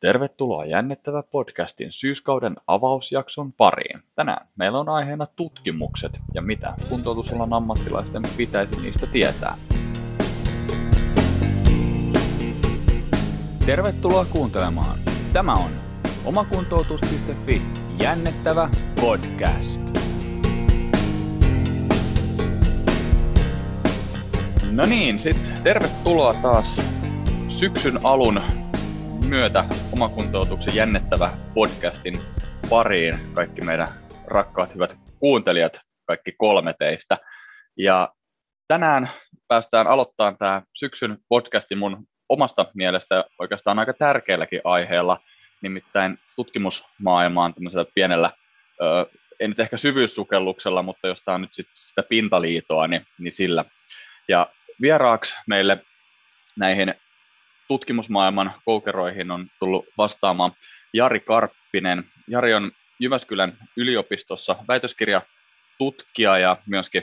Tervetuloa Jännittävä podcastin syyskauden avausjakson pariin. Tänään meillä on aiheena tutkimukset ja mitä kuntoutusalan ammattilaisten pitäisi niistä tietää. Tervetuloa kuuntelemaan. Tämä on omakuntoutus.fi jännittävä podcast. No niin, sitten tervetuloa taas syksyn alun myötä omakuntoutuksen jännettävä podcastin pariin kaikki meidän rakkaat hyvät kuuntelijat, kaikki kolme teistä. Ja tänään päästään aloittamaan tämä syksyn podcasti mun omasta mielestä oikeastaan aika tärkeälläkin aiheella, nimittäin tutkimusmaailmaan tämmöisellä pienellä, ei nyt ehkä syvyyssukelluksella, mutta jos tämä on nyt sit sitä pintaliitoa, niin, niin sillä. Ja vieraaksi meille näihin tutkimusmaailman koukeroihin on tullut vastaamaan Jari Karppinen. Jari on Jyväskylän yliopistossa väitöskirjatutkija ja myöskin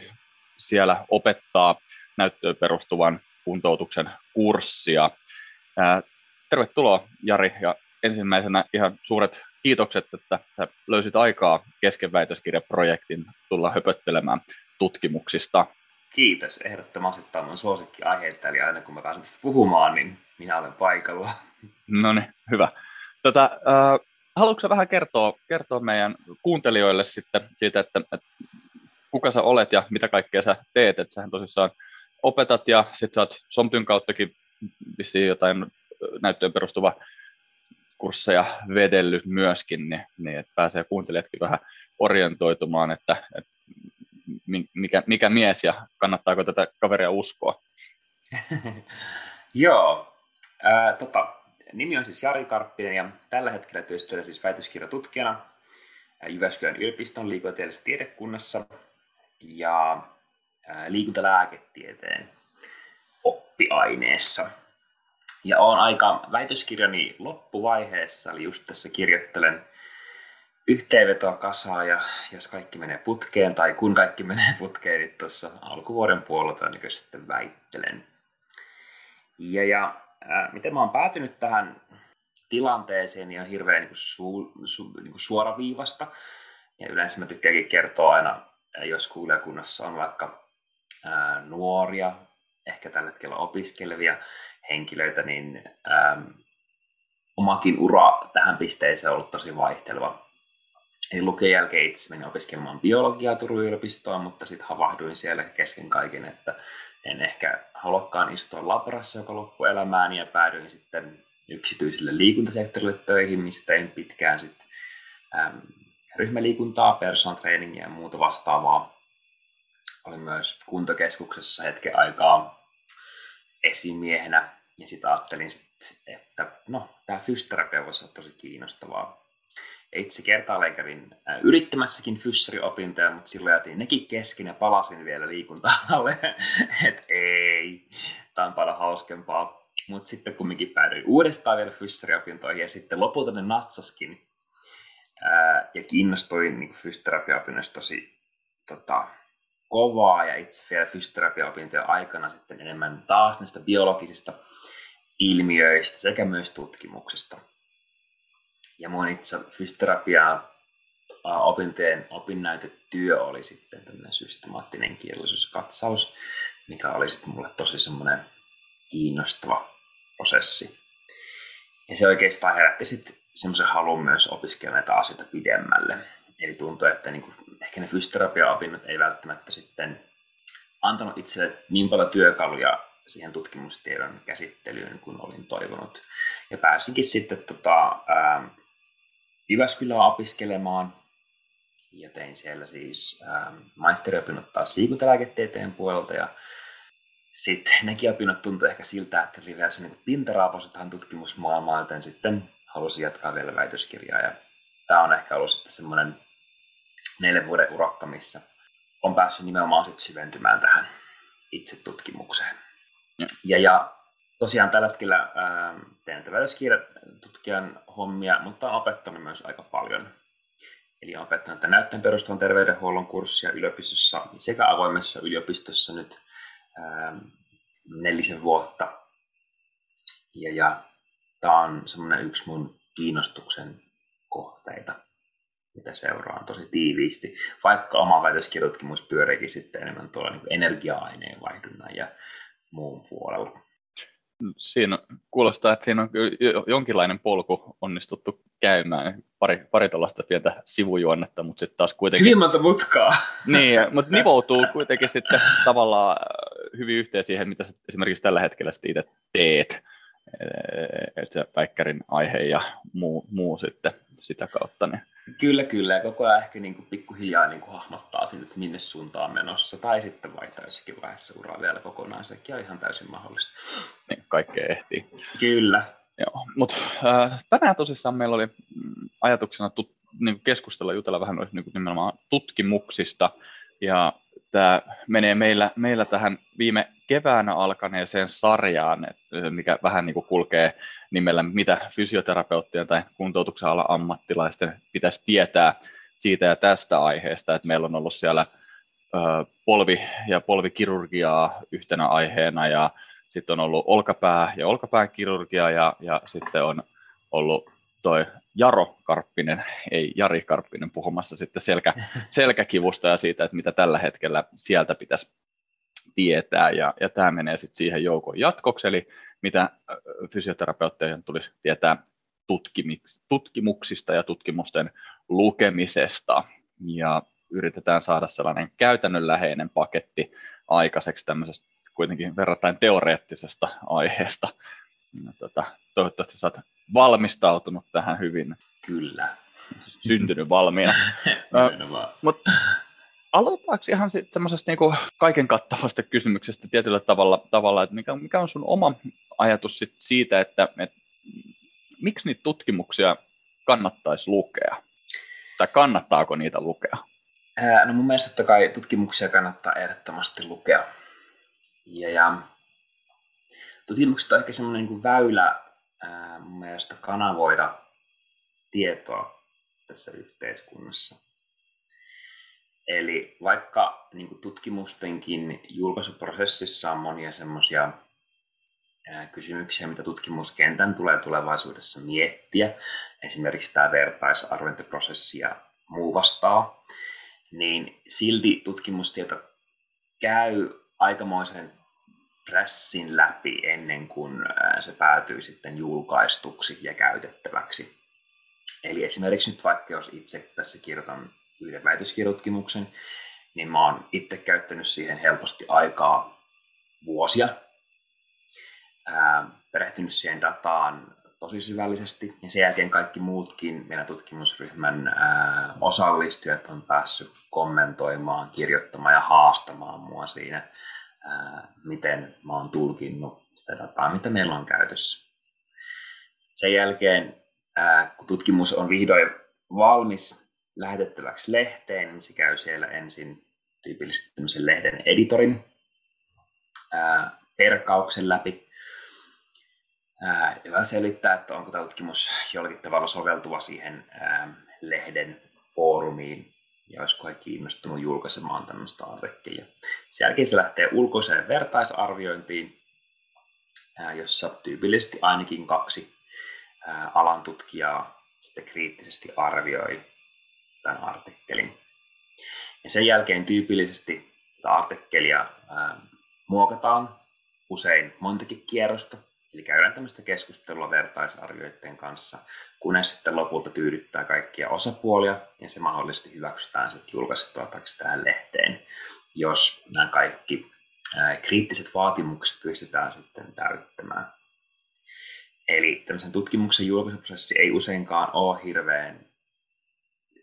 siellä opettaa näyttöön perustuvan kuntoutuksen kurssia. Tervetuloa Jari ja ensimmäisenä ihan suuret kiitokset, että sä löysit aikaa kesken väitöskirjaprojektin tulla höpöttelemään tutkimuksista. Kiitos. Ehdottomasti tämä on mun suosikkiaiheita, eli aina kun mä pääsen tästä puhumaan, niin minä olen paikalla. No niin, hyvä. Tota, äh, haluatko vähän kertoa, kertoa meidän kuuntelijoille sitten siitä, että, että kuka sä olet ja mitä kaikkea sä teet, että sähän tosissaan opetat ja sitten sä oot Somtyn kauttakin vissiin jotain näyttöön perustuva kursseja vedellyt myöskin, niin, niin että pääsee kuuntelijatkin vähän orientoitumaan, että, että mikä, mikä mies ja kannattaako tätä kaveria uskoa? Joo, ää, tota, nimi on siis Jari Karppinen ja tällä hetkellä työskentelen siis väitöskirjatutkijana Jyväskylän yliopiston liikuntatieteellisessä tiedekunnassa ja ää, liikuntalääketieteen oppiaineessa. Ja olen aika väitöskirjani loppuvaiheessa, eli just tässä kirjoittelen yhteenvetoa kasaa ja jos kaikki menee putkeen tai kun kaikki menee putkeen, niin tuossa alkuvuoden puolella niin sitten väittelen. Ja, ja äh, miten mä oon päätynyt tähän tilanteeseen, niin on hirveän niin su, su, niin suoraviivasta. Ja yleensä mä tykkäänkin kertoa aina, jos kuulijakunnassa on vaikka ää, nuoria, ehkä tällä hetkellä opiskelevia henkilöitä, niin ää, omakin ura tähän pisteeseen on ollut tosi vaihteleva. Eli lukion jälkeen itse menin opiskelemaan biologiaa Turun yliopistoon, mutta sitten havahduin siellä kesken kaiken, että en ehkä haluakaan istua labrassa joka loppuelämääni ja päädyin sitten yksityiselle liikuntasektorille töihin, missä tein pitkään sitten äm, ryhmäliikuntaa, personal trainingia ja muuta vastaavaa. Olin myös kuntokeskuksessa hetken aikaa esimiehenä ja sitten ajattelin, sit, että no, tämä fysioterapia voisi olla tosi kiinnostavaa itse kertaalleen kävin äh, yrittämässäkin fyssariopintoja, mutta silloin jätin nekin kesken ja palasin vielä liikunta-alalle, että ei, tämä on paljon hauskempaa. Mutta sitten kumminkin päädyin uudestaan vielä fyssariopintoihin ja sitten lopulta ne natsaskin. Ää, ja kiinnostuin niin fysioterapiaopinnoista tosi tota, kovaa ja itse vielä fysioterapiaopintojen aikana sitten enemmän taas näistä biologisista ilmiöistä sekä myös tutkimuksesta ja mun itse fysioterapiaa opintojen opinnäytetyö oli sitten tämmöinen systemaattinen kielellisyyskatsaus, mikä oli sitten mulle tosi semmoinen kiinnostava prosessi. Ja se oikeastaan herätti sitten semmoisen halun myös opiskella näitä asioita pidemmälle. Eli tuntui, että niin kuin, ehkä ne fysioterapiaopinnot ei välttämättä sitten antanut itselle niin paljon työkaluja siihen tutkimustiedon käsittelyyn kuin olin toivonut. Ja pääsinkin sitten tota, ää, Jyväskylään opiskelemaan ja tein siellä siis ähm, maisteriopinnot taas liikuntalääketieteen puolelta ja sitten nekin opinnot tuntui ehkä siltä, että oli vielä sellainen pintaraapasu tähän tutkimusmaailmaan, joten sitten halusin jatkaa vielä väitöskirjaa ja tämä on ehkä ollut sitten semmoinen neljän vuoden urakka, missä on päässyt nimenomaan syventymään tähän itse tutkimukseen. Ja, ja, ja tosiaan tällä hetkellä ää, teen tutkijan hommia, mutta olen opettanut myös aika paljon. Eli olen opettanut näytteen perustuvan terveydenhuollon kurssia yliopistossa sekä avoimessa yliopistossa nyt ää, nelisen vuotta. Ja, ja tämä on semmoinen yksi mun kiinnostuksen kohteita, mitä seuraan tosi tiiviisti, vaikka oma väitöskirjatutkimus pyöriikin sitten enemmän tuolla niin energia-aineen vaihdunnan ja muun puolella. Siinä kuulostaa, että siinä on jonkinlainen polku onnistuttu käymään. Pari, pari tuollaista pientä sivujuonnetta, mutta sitten taas kuitenkin... Hyvin monta mutkaa. Niin, mutta nivoutuu kuitenkin sitten tavallaan hyvin yhteen siihen, mitä esimerkiksi tällä hetkellä itse teet se päikkärin aihe ja muu, muu sitten sitä kautta. Niin. Kyllä, kyllä. Ja koko ajan ehkä niin kuin pikkuhiljaa niin kuin hahmottaa siitä, että minne suuntaan menossa. Tai sitten vaihtaa jossakin vaiheessa uraa vielä kokonaan. Sekin on ihan täysin mahdollista. Niin, kaikkea ehtii. Kyllä. Joo, mutta äh, tänään tosissaan meillä oli mm, ajatuksena tut, niin keskustella, jutella vähän niin nimenomaan tutkimuksista. Ja tämä menee meillä, meillä tähän viime keväänä alkaneeseen sarjaan, mikä vähän niin kuin kulkee nimellä, mitä fysioterapeuttien tai kuntoutuksen alan ammattilaisten pitäisi tietää siitä ja tästä aiheesta, että meillä on ollut siellä polvi- ja polvikirurgiaa yhtenä aiheena ja sitten on ollut olkapää ja olkapään kirurgia ja, ja sitten on ollut toi Jaro Karppinen, ei Jari Karppinen puhumassa sitten selkä, selkäkivusta ja siitä, että mitä tällä hetkellä sieltä pitäisi tietää, ja, ja tämä menee sitten siihen joukon jatkoksi, eli mitä fysioterapeuttejen tulisi tietää tutkimuksista ja tutkimusten lukemisesta, ja yritetään saada sellainen käytännönläheinen paketti aikaiseksi tämmöisestä kuitenkin verrattain teoreettisesta aiheesta. Tota, toivottavasti saat valmistautunut tähän hyvin. Kyllä. Syntynyt valmiina. Mutta aloitetaanko ihan semmoisesta niinku kaiken kattavasta kysymyksestä tietyllä tavalla, tavalla että mikä, mikä on sun oma ajatus sit siitä, että, että miksi niitä tutkimuksia kannattaisi lukea? Tai kannattaako niitä lukea? no mun mielestä totta kai tutkimuksia kannattaa ehdottomasti lukea. Ja, ja tutkimukset on ehkä semmoinen niin väylä mun mielestä kanavoida tietoa tässä yhteiskunnassa. Eli vaikka niin tutkimustenkin julkaisuprosessissa on monia semmoisia kysymyksiä, mitä tutkimuskentän tulee tulevaisuudessa miettiä, esimerkiksi tämä vertaisarviointiprosessi ja muu vastaa, niin silti tutkimustieto käy aikamoisen pressin läpi ennen kuin se päätyy sitten julkaistuksi ja käytettäväksi. Eli esimerkiksi nyt vaikka jos itse tässä kirjoitan yhden väitöskirjoituksen, niin mä oon itse käyttänyt siihen helposti aikaa vuosia, ää, perehtynyt siihen dataan tosi syvällisesti, ja sen jälkeen kaikki muutkin meidän tutkimusryhmän ää, osallistujat on päässyt kommentoimaan, kirjoittamaan ja haastamaan mua siinä, miten mä oon tulkinnut sitä dataa, mitä meillä on käytössä. Sen jälkeen, kun tutkimus on vihdoin valmis, lähetettäväksi lehteen, niin se käy siellä ensin tyypillisesti tämmöisen lehden editorin perkauksen läpi, ää, joka selittää, että onko tämä tutkimus jollakin tavalla soveltuva siihen lehden foorumiin ja olisiko he kiinnostunut julkaisemaan tämmöistä artikkelia. Sen jälkeen se lähtee ulkoiseen vertaisarviointiin, jossa tyypillisesti ainakin kaksi alan tutkijaa sitten kriittisesti arvioi tämän artikkelin. Ja sen jälkeen tyypillisesti tätä artikkelia muokataan usein montakin kierrosta, eli käydään tämmöistä keskustelua vertaisarvioiden kanssa, kunnes sitten lopulta tyydyttää kaikkia osapuolia, ja se mahdollisesti hyväksytään sitten julkaistavataksi tähän lehteen, jos nämä kaikki kriittiset vaatimukset pystytään sitten täyttämään. Eli tämmöisen tutkimuksen julkaisuprosessi ei useinkaan ole hirveän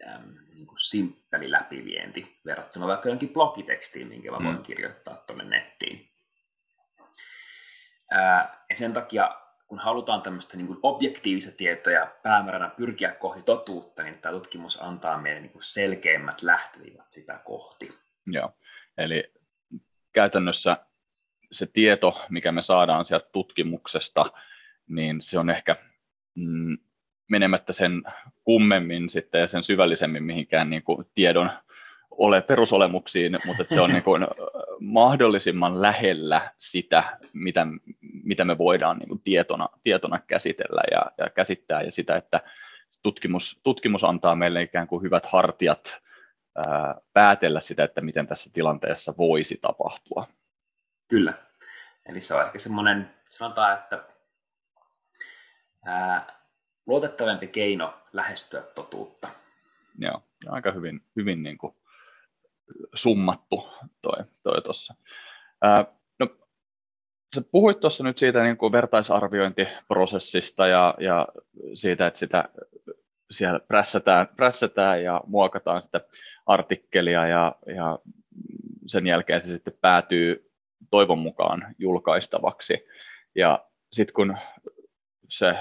äm, niin kuin simppeli läpivienti verrattuna vaikka jonkin blogitekstiin, minkä mä voin mm. kirjoittaa tuonne nettiin. Ää, ja sen takia, kun halutaan tämmöistä niin objektiivista tietoa ja päämääränä pyrkiä kohti totuutta, niin tämä tutkimus antaa meille niin kuin selkeimmät lähtöviivat sitä kohti. Joo, eli käytännössä se tieto, mikä me saadaan sieltä tutkimuksesta, niin se on ehkä mm, menemättä sen kummemmin sitten ja sen syvällisemmin mihinkään niin kuin tiedon ole perusolemuksiin, mutta se on niin kuin mahdollisimman lähellä sitä, mitä mitä me voidaan niin kuin tietona, tietona käsitellä ja, ja käsittää, ja sitä, että tutkimus, tutkimus antaa meille ikään kuin hyvät hartiat ää, päätellä sitä, että miten tässä tilanteessa voisi tapahtua. Kyllä. Eli se on ehkä semmoinen, sanotaan, että ää, luotettavampi keino lähestyä totuutta. Joo, aika hyvin, hyvin niin kuin summattu toi, toi tuossa. No, sä puhuit tuossa nyt siitä niin kuin vertaisarviointiprosessista ja, ja siitä, että sitä siellä prässätään, prässätään ja muokataan sitä artikkelia ja, ja sen jälkeen se sitten päätyy toivon mukaan julkaistavaksi. Ja sitten kun se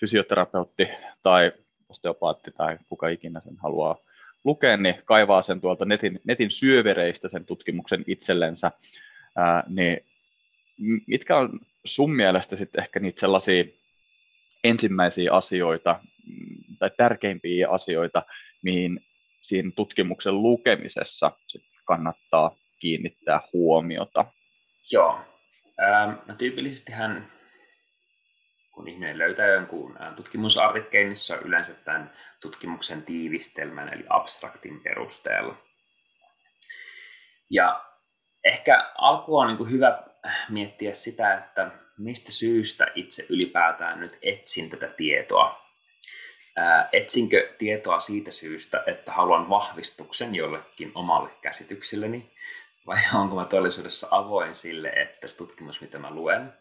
fysioterapeutti tai osteopaatti tai kuka ikinä sen haluaa lukea, niin kaivaa sen tuolta netin, netin syövereistä sen tutkimuksen itsellensä, ää, niin mitkä on sun mielestä sitten ehkä niitä sellaisia ensimmäisiä asioita mm, tai tärkeimpiä asioita, mihin siinä tutkimuksen lukemisessa sit kannattaa kiinnittää huomiota? Joo. Ähm, no tyypillisestihän kun ihminen löytää jonkun tutkimusartikkelin, niin se on yleensä tämän tutkimuksen tiivistelmän eli abstraktin perusteella. Ja ehkä alkuun on niin hyvä miettiä sitä, että mistä syystä itse ylipäätään nyt etsin tätä tietoa. etsinkö tietoa siitä syystä, että haluan vahvistuksen jollekin omalle käsitykselleni, vai onko mä todellisuudessa avoin sille, että se tutkimus, mitä mä luen,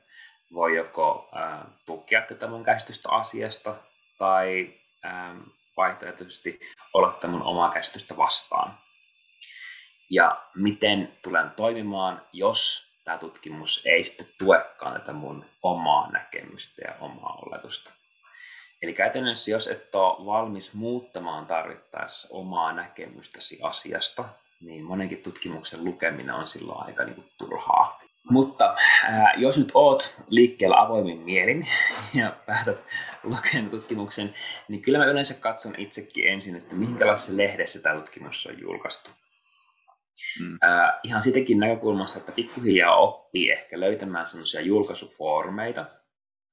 voi joko äh, tukea tätä mun käsitystä asiasta tai ähm, vaihtoehtoisesti olla tätä mun omaa käsitystä vastaan. Ja miten tulen toimimaan, jos tämä tutkimus ei sitten tuekaan tätä mun omaa näkemystä ja omaa oletusta. Eli käytännössä, jos et ole valmis muuttamaan tarvittaessa omaa näkemystäsi asiasta, niin monenkin tutkimuksen lukeminen on silloin aika niin kuin turhaa. Mutta äh, jos nyt oot liikkeellä avoimin mielin ja päätät lukea tutkimuksen, niin kyllä mä yleensä katson itsekin ensin, että minkälaisessa lehdessä tämä tutkimus on julkaistu. Mm. Äh, ihan sitäkin näkökulmasta, että pikkuhiljaa oppii ehkä löytämään sellaisia julkaisufoorumeita,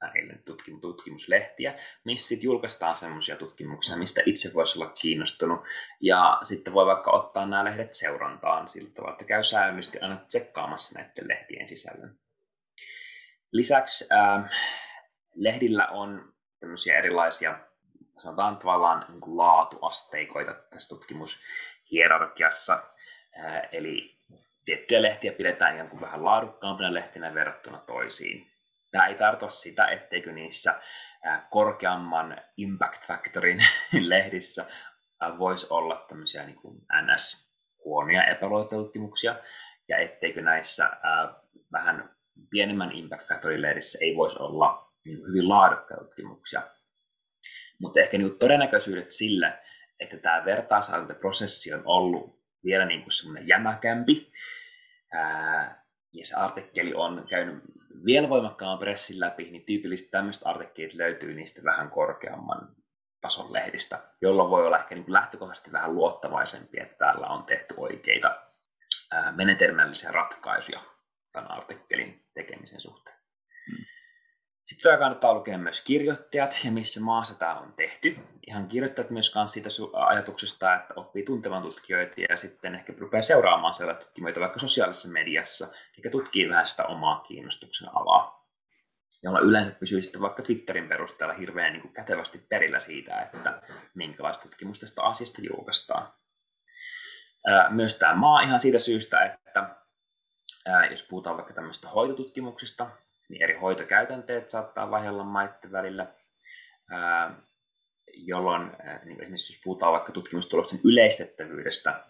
näille tutkimuslehtiä, missä sitten julkaistaan semmoisia tutkimuksia, mistä itse voisi olla kiinnostunut. Ja sitten voi vaikka ottaa nämä lehdet seurantaan sillä tavalla, että käy säännöllisesti aina tsekkaamassa näiden lehtien sisällön. Lisäksi äh, lehdillä on tämmöisiä erilaisia, sanotaan tavallaan niin kuin laatuasteikoita tässä tutkimushierarkiassa. Äh, eli tiettyjä lehtiä pidetään ikään kuin vähän laadukkaampina lehtinä verrattuna toisiin. Tämä ei tarkoita sitä, etteikö niissä korkeamman impact factorin lehdissä voisi olla tämmöisiä niin kuin NS huonoja epäluotetutkimuksia, ja etteikö näissä vähän pienemmän impact factorin lehdissä ei voisi olla niin hyvin laadukkaita tutkimuksia. Mutta ehkä niin todennäköisyydet sille, että tämä vertaisarviointiprosessi on ollut vielä niin kuin semmoinen jämäkämpi, ää, ja se artikkeli on käynyt vielä voimakkaan pressin läpi, niin tyypillisesti tämmöiset artikkelit löytyy niistä vähän korkeamman tason lehdistä, jolloin voi olla ehkä niin kuin lähtökohtaisesti vähän luottavaisempi, että täällä on tehty oikeita menetelmällisiä ratkaisuja tämän artikkelin tekemisen suhteen. Sitten kannattaa lukea myös kirjoittajat ja missä maassa tämä on tehty. Ihan kirjoittajat myös siitä ajatuksesta, että oppii tuntemaan tutkijoita ja sitten ehkä rupeaa seuraamaan sellaisia tutkijoita vaikka sosiaalisessa mediassa, eikä tutkii vähän sitä omaa kiinnostuksen alaa. Jolla yleensä pysyy sitten vaikka Twitterin perusteella hirveän niin kuin kätevästi perillä siitä, että minkälaista tutkimusta tästä asiasta julkaistaan. Myös tämä maa ihan siitä syystä, että jos puhutaan vaikka tämmöistä hoitotutkimuksista, niin eri hoitokäytänteet saattaa vaihdella maiden välillä, jolloin niin esimerkiksi jos puhutaan vaikka tutkimustuloksen yleistettävyydestä,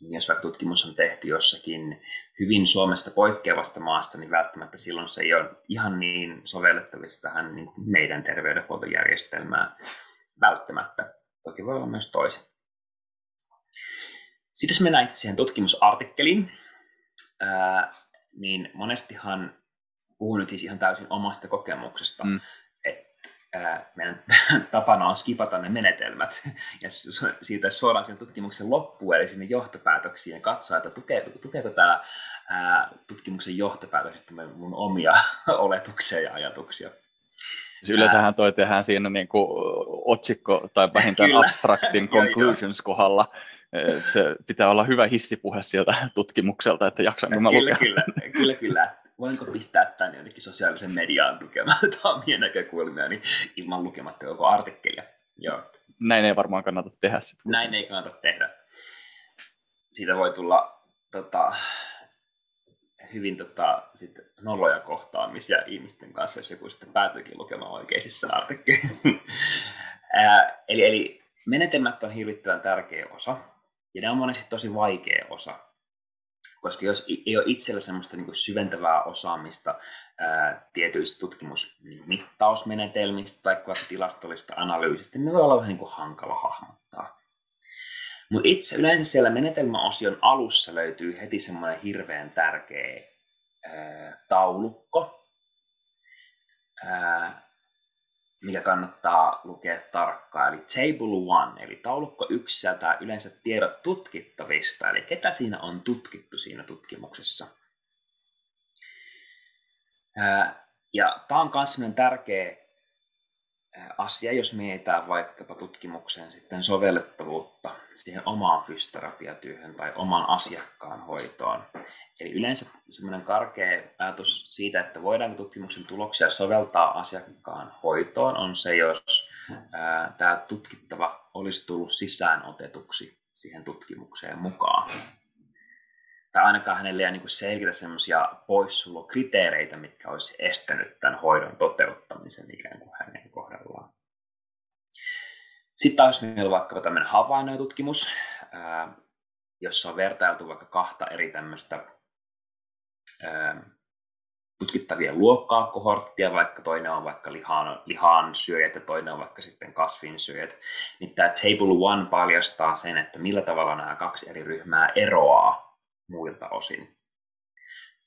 niin jos vaikka tutkimus on tehty jossakin hyvin Suomesta poikkeavasta maasta, niin välttämättä silloin se ei ole ihan niin sovellettavissa tähän niin meidän terveydenhuoltojärjestelmään välttämättä. Toki voi olla myös toisin. Sitten jos mennään itse siihen tutkimusartikkeliin, niin monestihan puhun nyt siis ihan täysin omasta kokemuksesta, mm. että meidän tapana on skipata ne menetelmät ja siitä suoraan sen tutkimuksen loppuun, eli sinne johtopäätöksiin ja katsoa, että tukeeko, tukeeko tämä tutkimuksen johtopäätös sitten mun omia oletuksia ja ajatuksia. Siis yleensähän toi tehdään siinä niin kuin otsikko tai vähintään kyllä. abstractin conclusions kohdalla. Se pitää olla hyvä hissipuhe sieltä tutkimukselta, että jaksanko mä kyllä, lukea. Kyllä, kyllä, kyllä. Voinko pistää tämän jonnekin sosiaalisen mediaan tukemaan omia näkökulmia niin ilman lukematta koko artikkelia. Joo. Näin ei varmaan kannata tehdä. Sit. Näin ei kannata tehdä. Siitä voi tulla tota, hyvin tota, sit noloja kohtaamisia ihmisten kanssa, jos joku sitten päätyykin lukemaan oikeisissa artikkeleihin. eli, eli menetelmät on hirvittävän tärkeä osa, ja ne on monesti tosi vaikea osa, koska jos ei ole itsellä semmoista niin syventävää osaamista ää, tietyistä tutkimusmittausmenetelmistä tai vaikka tilastollisesta analyysistä, niin ne voi olla vähän niin kuin hankala hahmottaa. Mutta itse yleensä siellä menetelmäosion alussa löytyy heti semmoinen hirveän tärkeä ää, taulukko, ää, mikä kannattaa lukea tarkkaan. Eli Table One, eli taulukko yksi sieltä yleensä tiedot tutkittavista, eli ketä siinä on tutkittu siinä tutkimuksessa. Ja tämä on myös tärkeä asia, jos mietitään vaikkapa tutkimuksen sitten sovellettavuutta siihen omaan fysioterapiatyöhön tai oman asiakkaan hoitoon. Eli yleensä semmoinen karkea ajatus siitä, että voidaanko tutkimuksen tuloksia soveltaa asiakkaan hoitoon, on se, jos tämä tutkittava olisi tullut sisään otetuksi siihen tutkimukseen mukaan tai ainakaan hänelle ei niin selkeitä semmoisia poissulokriteereitä, mitkä olisi estänyt tämän hoidon toteuttamisen ikään kuin hänen. Sitten taas meillä on vaikka tämmöinen havainnoitutkimus, jossa on vertailtu vaikka kahta eri tämmöistä tutkittavien luokkaa, kohorttia, vaikka toinen on vaikka lihan, lihan syöjät ja toinen on vaikka sitten kasvinsyöjät, niin tämä Table One paljastaa sen, että millä tavalla nämä kaksi eri ryhmää eroaa muilta osin.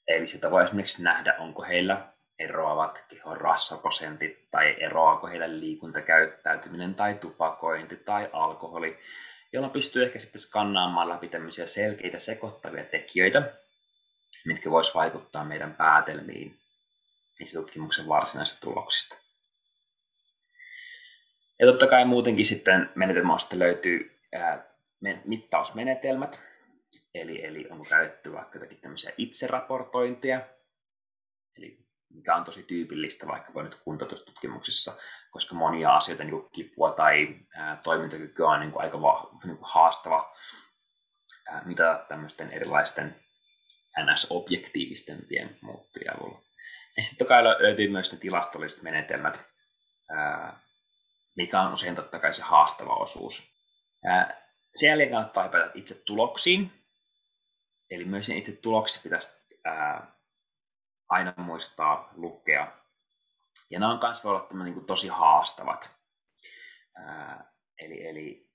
Eli sitä voi esimerkiksi nähdä, onko heillä eroavat kehon rassaprosentit tai eroaako heillä liikuntakäyttäytyminen tai tupakointi tai alkoholi, jolla pystyy ehkä sitten skannaamaan läpi tämmöisiä selkeitä sekoittavia tekijöitä, mitkä vois vaikuttaa meidän päätelmiin niistä tutkimuksen varsinaisista tuloksista. Ja totta kai muutenkin sitten menetelmästä löytyy ää, mittausmenetelmät, Eli, eli onko käytetty vaikka jotakin tämmöisiä itseraportointeja, eli mikä on tosi tyypillistä vaikka nyt kuntoutustutkimuksissa, koska monia asioita, niin kuin kipua tai ää, toimintakykyä on niin kuin aika va, niin kuin haastava ää, mitata tämmöisten erilaisten NS-objektiivisten muuttujen avulla. Ja sitten totta kai löytyy myös ne tilastolliset menetelmät, ää, mikä on usein totta kai se haastava osuus. Ää, sen jälkeen kannattaa hypätä itse tuloksiin, Eli myös itse tulokset pitäisi ää, aina muistaa lukea. Ja nämä on myös voi olla niin kuin tosi haastavat. Ää, eli, eli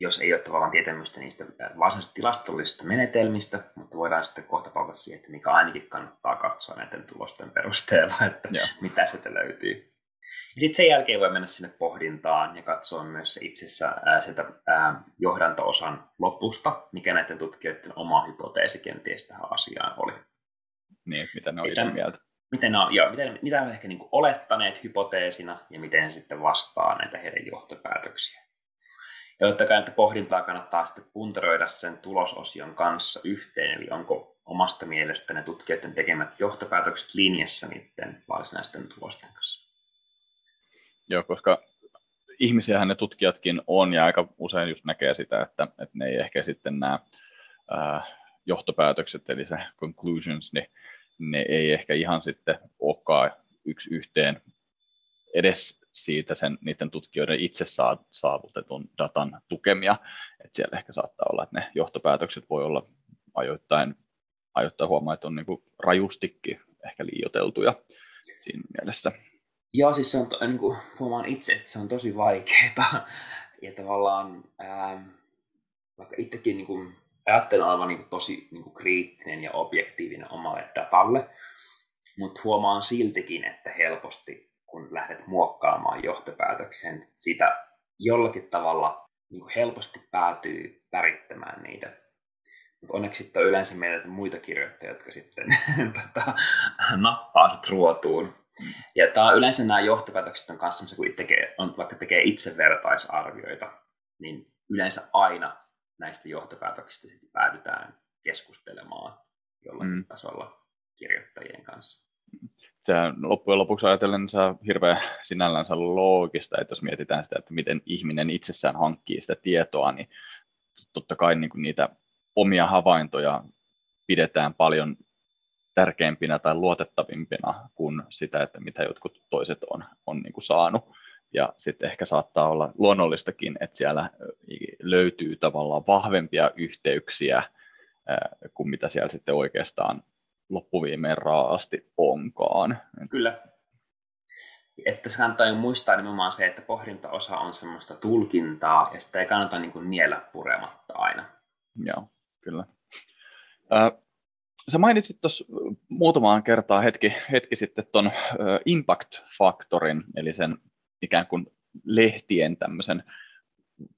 jos ei ole tavallaan tietämystä niistä varsinaisista tilastollisista menetelmistä, mutta voidaan sitten kohta palata siihen, että mikä ainakin kannattaa katsoa näiden tulosten perusteella, että Joo. mitä sieltä löytyy. Ja sitten sen jälkeen voi mennä sinne pohdintaan ja katsoa myös se itsessä ää, sieltä ää, johdanto-osan lopusta, mikä näiden tutkijoiden oma hypoteesi kenties tähän asiaan oli. Niin, mitä ne oli mieltä. Miten ne on, joo, miten, mitä ne on ehkä niin kuin olettaneet hypoteesina ja miten sitten vastaa näitä heidän johtopäätöksiä. Ja totta kai että pohdintaa kannattaa sitten puntaroida sen tulososion kanssa yhteen, eli onko omasta mielestä ne tutkijoiden tekemät johtopäätökset linjassa niiden varsinaisten tulosten kanssa. Joo, koska ihmisiähän ne tutkijatkin on ja aika usein just näkee sitä, että, että ne ei ehkä sitten nämä ää, johtopäätökset, eli se conclusions, niin ne ei ehkä ihan sitten olekaan yksi yhteen edes siitä sen, niiden tutkijoiden itse saavutetun datan tukemia. että siellä ehkä saattaa olla, että ne johtopäätökset voi olla ajoittain, ajoittain huomaa, että on niin rajustikin ehkä liioteltuja siinä mielessä. Joo, siis se on, niin kuin, huomaan itse, että se on tosi vaikeaa. Ja tavallaan, ää, vaikka itsekin niin kuin, ajattelen olevan niin kuin, tosi niin kuin, kriittinen ja objektiivinen omalle datalle, mutta huomaan siltikin, että helposti kun lähdet muokkaamaan johtopäätöksiä, siitä jollakin tavalla niin helposti päätyy värittämään niitä. Mutta onneksi on yleensä meillä muita kirjoittajia, jotka sitten tota, nappaa sut ruotuun. Ja tää, yleensä nämä johtopäätökset on kanssa kun tekee, on, vaikka tekee itse vertaisarvioita, niin yleensä aina näistä johtopäätöksistä sitten päädytään keskustelemaan jollakin mm. tasolla kirjoittajien kanssa. Se loppujen lopuksi ajatellen se on hirveän sinällänsä loogista, että jos mietitään sitä, että miten ihminen itsessään hankkii sitä tietoa, niin totta kai niin kuin niitä omia havaintoja pidetään paljon tärkeimpinä tai luotettavimpina kuin sitä, että mitä jotkut toiset on, on niin kuin saanut. Ja sitten ehkä saattaa olla luonnollistakin, että siellä löytyy tavallaan vahvempia yhteyksiä kuin mitä siellä sitten oikeastaan loppuviimeen raasti onkaan. Kyllä. Että se kannattaa muistaa nimenomaan se, että pohdintaosa on semmoista tulkintaa ja sitä ei kannata niin kuin niellä purematta aina. Joo, kyllä. Sä mainitsit tuossa muutamaan kertaa hetki, hetki sitten tuon impact-faktorin, eli sen ikään kuin lehtien tämmöisen,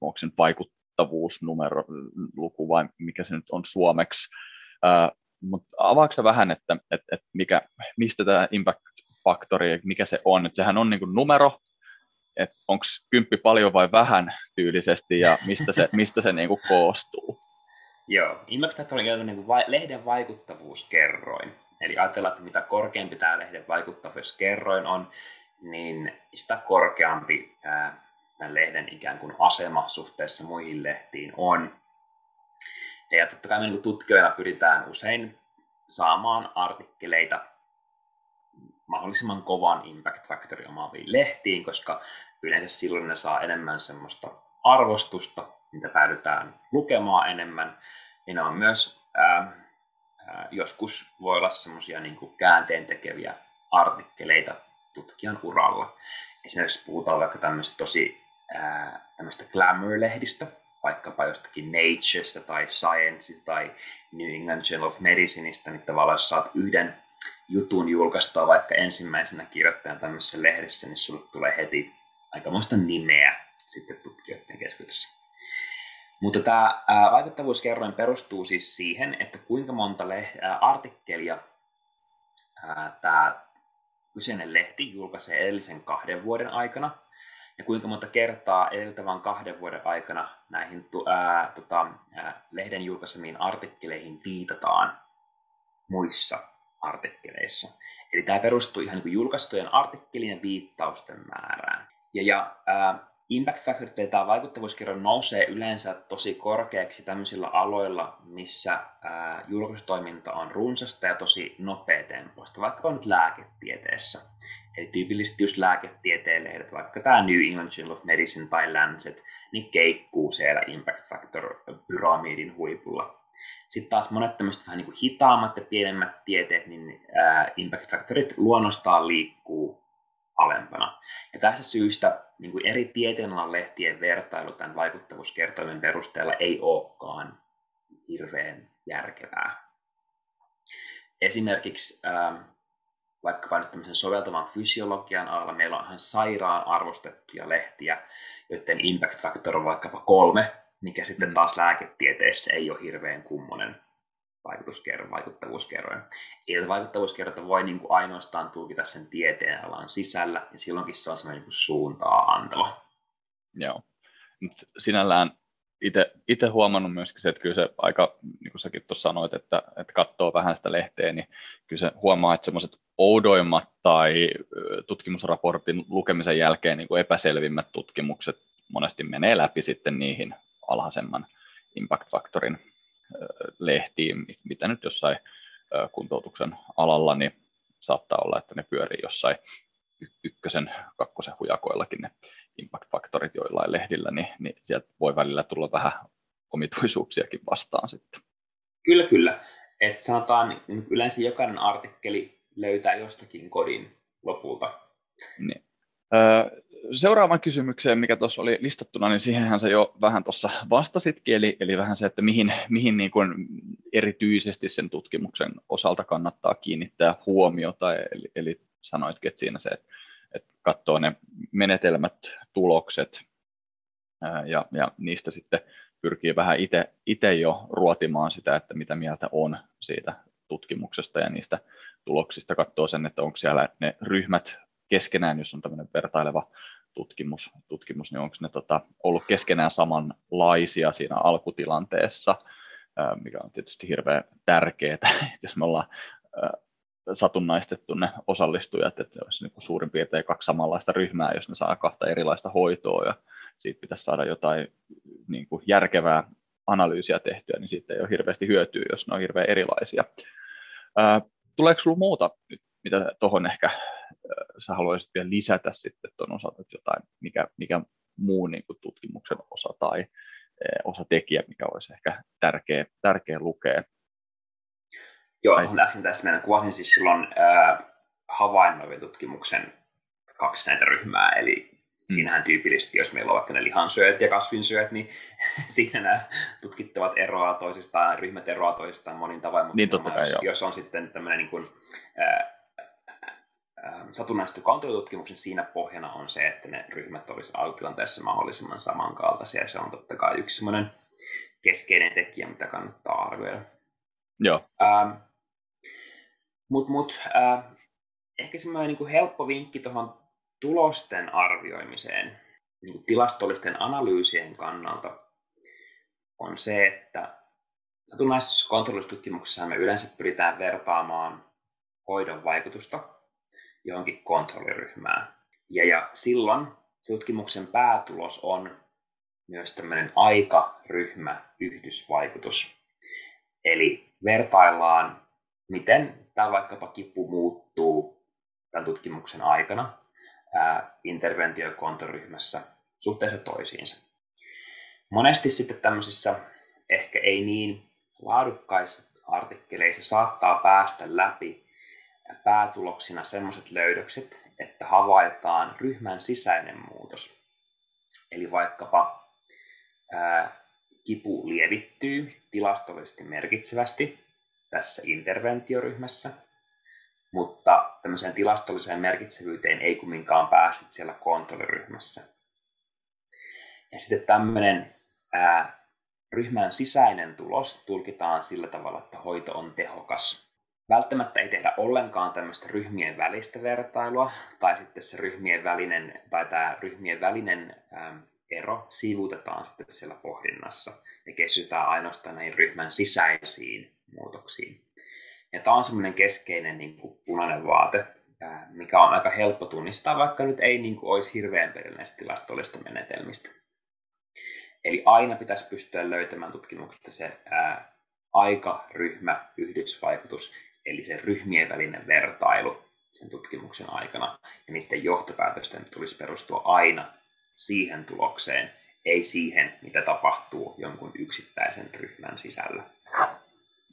onko se vaikuttavuusnumero, luku vai mikä se nyt on suomeksi. Mutta avaako vähän, että, että, että mikä, mistä tämä impact-faktori, mikä se on? Että sehän on niin kuin numero, että onko kymppi paljon vai vähän tyylisesti ja mistä se, mistä se niin kuin koostuu? Joo, Impact on niin vai, lehden vaikuttavuuskerroin. Eli ajatellaan, että mitä korkeampi tämä lehden vaikuttavuuskerroin on, niin sitä korkeampi tämän lehden ikään kuin asema suhteessa muihin lehtiin on. Ja totta kai me niin tutkijoilla pyritään usein saamaan artikkeleita mahdollisimman kovan impact factorin omaaviin lehtiin, koska yleensä silloin ne saa enemmän semmoista arvostusta, mitä päädytään lukemaan enemmän. Ja ne on myös ää, ää, joskus voi olla semmoisia niin käänteen tekeviä artikkeleita tutkijan uralla. Esimerkiksi puhutaan vaikka tämmöistä tosi tämmöistä glamour-lehdistä, vaikkapa jostakin Natureista tai Science tai New England Journal of Medicineista, niin tavallaan jos saat yhden jutun julkaistua vaikka ensimmäisenä kirjoittajan tämmöisessä lehdessä, niin sulle tulee heti aikamoista nimeä sitten tutkijoiden keskuudessa. Mutta tämä vaikuttavuuskerroin perustuu siis siihen, että kuinka monta artikkelia tämä kyseinen lehti julkaisee edellisen kahden vuoden aikana, ja kuinka monta kertaa edeltävän kahden vuoden aikana näihin ää, tota, ää, lehden julkaisemiin artikkeleihin viitataan muissa artikkeleissa. Eli tämä perustuu ihan niin julkaistujen artikkelien viittausten määrään. Ja, ja ää, impact factor tai tämä vaikuttavuuskirjo nousee yleensä tosi korkeaksi tämmöisillä aloilla, missä ää, on runsasta ja tosi nopeatempoista, vaikka nyt lääketieteessä. Eli tyypillisesti just lääketieteen vaikka tämä New England Journal of Medicine tai Lancet, niin keikkuu siellä impact factor pyramidin huipulla. Sitten taas monet tämmöiset vähän niin kuin hitaammat ja pienemmät tieteet, niin ää, impact factorit luonnostaan liikkuu alempana. Ja tästä syystä niin kuin eri tieteenalan lehtien vertailu tämän vaikuttavuuskertoimen perusteella ei olekaan hirveän järkevää. Esimerkiksi ähm, vaikkapa nyt tämmöisen soveltavan fysiologian alalla meillä on ihan sairaan arvostettuja lehtiä, joiden impact factor on vaikkapa kolme, mikä sitten taas lääketieteessä ei ole hirveän kummonen vaikutuskerroin, vaikuttavuuskerroin. Eli vaikuttavuuskerrointa voi niin kuin ainoastaan tulkita sen tieteen alan sisällä, ja silloinkin se on semmoinen niin suuntaa antava. Joo. Nyt sinällään itse huomannut myöskin se, että kyllä se aika, niin kuin säkin tuossa sanoit, että, että katsoo vähän sitä lehteä, niin kyllä se huomaa, että semmoiset oudoimmat tai tutkimusraportin lukemisen jälkeen niin kuin epäselvimmät tutkimukset monesti menee läpi sitten niihin alhaisemman impact-faktorin lehtiin, mitä nyt jossain kuntoutuksen alalla, niin saattaa olla, että ne pyörii jossain ykkösen, kakkosen hujakoillakin ne impact-faktorit joillain lehdillä, niin, niin sieltä voi välillä tulla vähän omituisuuksiakin vastaan sitten. Kyllä, kyllä. Et sanotaan, yleensä jokainen artikkeli löytää jostakin kodin lopulta. Niin. Seuraavaan kysymykseen, mikä tuossa oli listattuna, niin siihenhän se jo vähän tuossa vastasitkin, eli, eli vähän se, että mihin, mihin niin kuin erityisesti sen tutkimuksen osalta kannattaa kiinnittää huomiota, eli, eli sanoitkin, että siinä se, että, että katsoo ne menetelmät, tulokset ja, ja niistä sitten pyrkii vähän itse jo ruotimaan sitä, että mitä mieltä on siitä tutkimuksesta ja niistä tuloksista, katsoo sen, että onko siellä ne ryhmät keskenään, jos on tämmöinen vertaileva tutkimus, tutkimus niin onko ne tota, ollut keskenään samanlaisia siinä alkutilanteessa, mikä on tietysti hirveän tärkeää, jos me ollaan satunnaistettu ne osallistujat, että olisi niin suurin piirtein kaksi samanlaista ryhmää, jos ne saa kahta erilaista hoitoa ja siitä pitäisi saada jotain niin kuin järkevää analyysiä tehtyä, niin siitä ei ole hirveästi hyötyä, jos ne on hirveän erilaisia. tuleeko sinulla muuta, mitä tuohon ehkä sä haluaisit vielä lisätä sitten tuon osalta, että jotain, mikä, mikä muu niin kuin tutkimuksen osa tai osatekijä, mikä olisi ehkä tärkeä, tärkeä lukea? Joo, tuohon tässä, tässä meidän kuvasin siis silloin äh, havainnoivien tutkimuksen kaksi näitä ryhmää, eli Mm. Siinähän tyypillisesti, jos meillä on vaikka ne lihansyöt ja kasvinsyöt, niin siinä nämä tutkittavat eroaa toisistaan, ryhmät eroaa toisistaan monin tavoin, mutta niin, totta kai, jos, jos on sitten tämmöinen niin kuin, ää, satunnaistettu kantotutkimuksen siinä pohjana on se, että ne ryhmät olisivat alkutilanteessa mahdollisimman samankaltaisia, se on totta kai yksi semmoinen keskeinen tekijä, mitä kannattaa arvioida. Joo. Ähm, Mutta mut, äh, ehkä semmoinen niin helppo vinkki tuohon tulosten arvioimiseen niin kuin tilastollisten analyysien kannalta on se, että satunnaisessa kontrollistutkimuksessa me yleensä pyritään vertaamaan hoidon vaikutusta johonkin kontrolliryhmään. Ja, ja silloin tutkimuksen päätulos on myös tämmöinen aikaryhmä-yhdysvaikutus. Eli vertaillaan, miten tämä vaikkapa kipu muuttuu tämän tutkimuksen aikana interventiokontoryhmässä suhteessa toisiinsa. Monesti sitten tämmöisissä ehkä ei niin laadukkaissa artikkeleissa saattaa päästä läpi päätuloksina sellaiset löydökset, että havaitaan ryhmän sisäinen muutos. Eli vaikkapa ää, kipu lievittyy tilastollisesti merkitsevästi tässä interventioryhmässä, mutta tämmöiseen tilastolliseen merkitsevyyteen ei kumminkaan päässyt siellä kontrolliryhmässä. Ja sitten tämmöinen ää, ryhmän sisäinen tulos tulkitaan sillä tavalla, että hoito on tehokas. Välttämättä ei tehdä ollenkaan tämmöistä ryhmien välistä vertailua, tai sitten se ryhmien välinen, tai tämä ryhmien välinen ää, ero sivuutetaan sitten siellä pohdinnassa ja keskitytään ainoastaan näihin ryhmän sisäisiin muutoksiin. Ja tämä on semmoinen keskeinen niin kuin punainen vaate, mikä on aika helppo tunnistaa, vaikka nyt ei niin kuin, olisi hirveän perillä tilastollista menetelmistä. Eli aina pitäisi pystyä löytämään tutkimuksesta se ää, aikaryhmä yhdysvaikutus, eli se ryhmien välinen vertailu sen tutkimuksen aikana. Ja niiden johtopäätösten tulisi perustua aina siihen tulokseen, ei siihen, mitä tapahtuu jonkun yksittäisen ryhmän sisällä.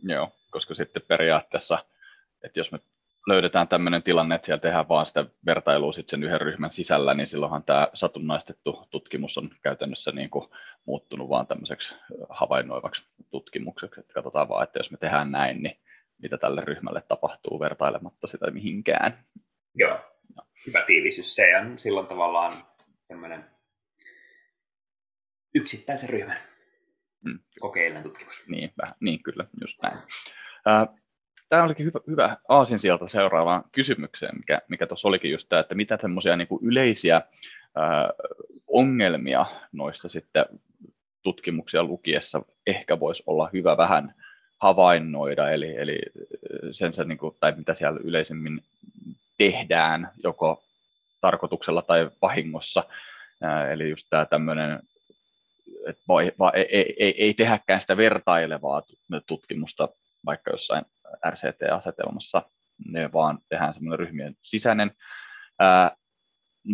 Joo, koska sitten periaatteessa, että jos me löydetään tämmöinen tilanne, että siellä tehdään vaan sitä vertailua sitten sen yhden ryhmän sisällä, niin silloinhan tämä satunnaistettu tutkimus on käytännössä niin kuin muuttunut vaan tämmöiseksi havainnoivaksi tutkimukseksi, että katsotaan vaan, että jos me tehdään näin, niin mitä tälle ryhmälle tapahtuu vertailematta sitä mihinkään. Joo, hyvä tiivistys. Se on silloin tavallaan semmoinen yksittäisen ryhmän mm. kokeellinen tutkimus. Niin, vähän, niin, kyllä, just näin. Tämä olikin hyvä, hyvä aasinsieltä seuraavaan kysymykseen, mikä, mikä tuossa olikin just tämä, että mitä semmoisia niin yleisiä ää, ongelmia noissa sitten tutkimuksia lukiessa ehkä voisi olla hyvä vähän havainnoida, eli, eli sen, sen niin kuin, tai mitä siellä yleisemmin tehdään, joko tarkoituksella tai vahingossa. Eli just tämä tämmöinen että voi, va, ei, ei, ei tehdäkään sitä vertailevaa tutkimusta vaikka jossain RCT-asetelmassa, ne vaan tehdään semmoinen ryhmien sisäinen.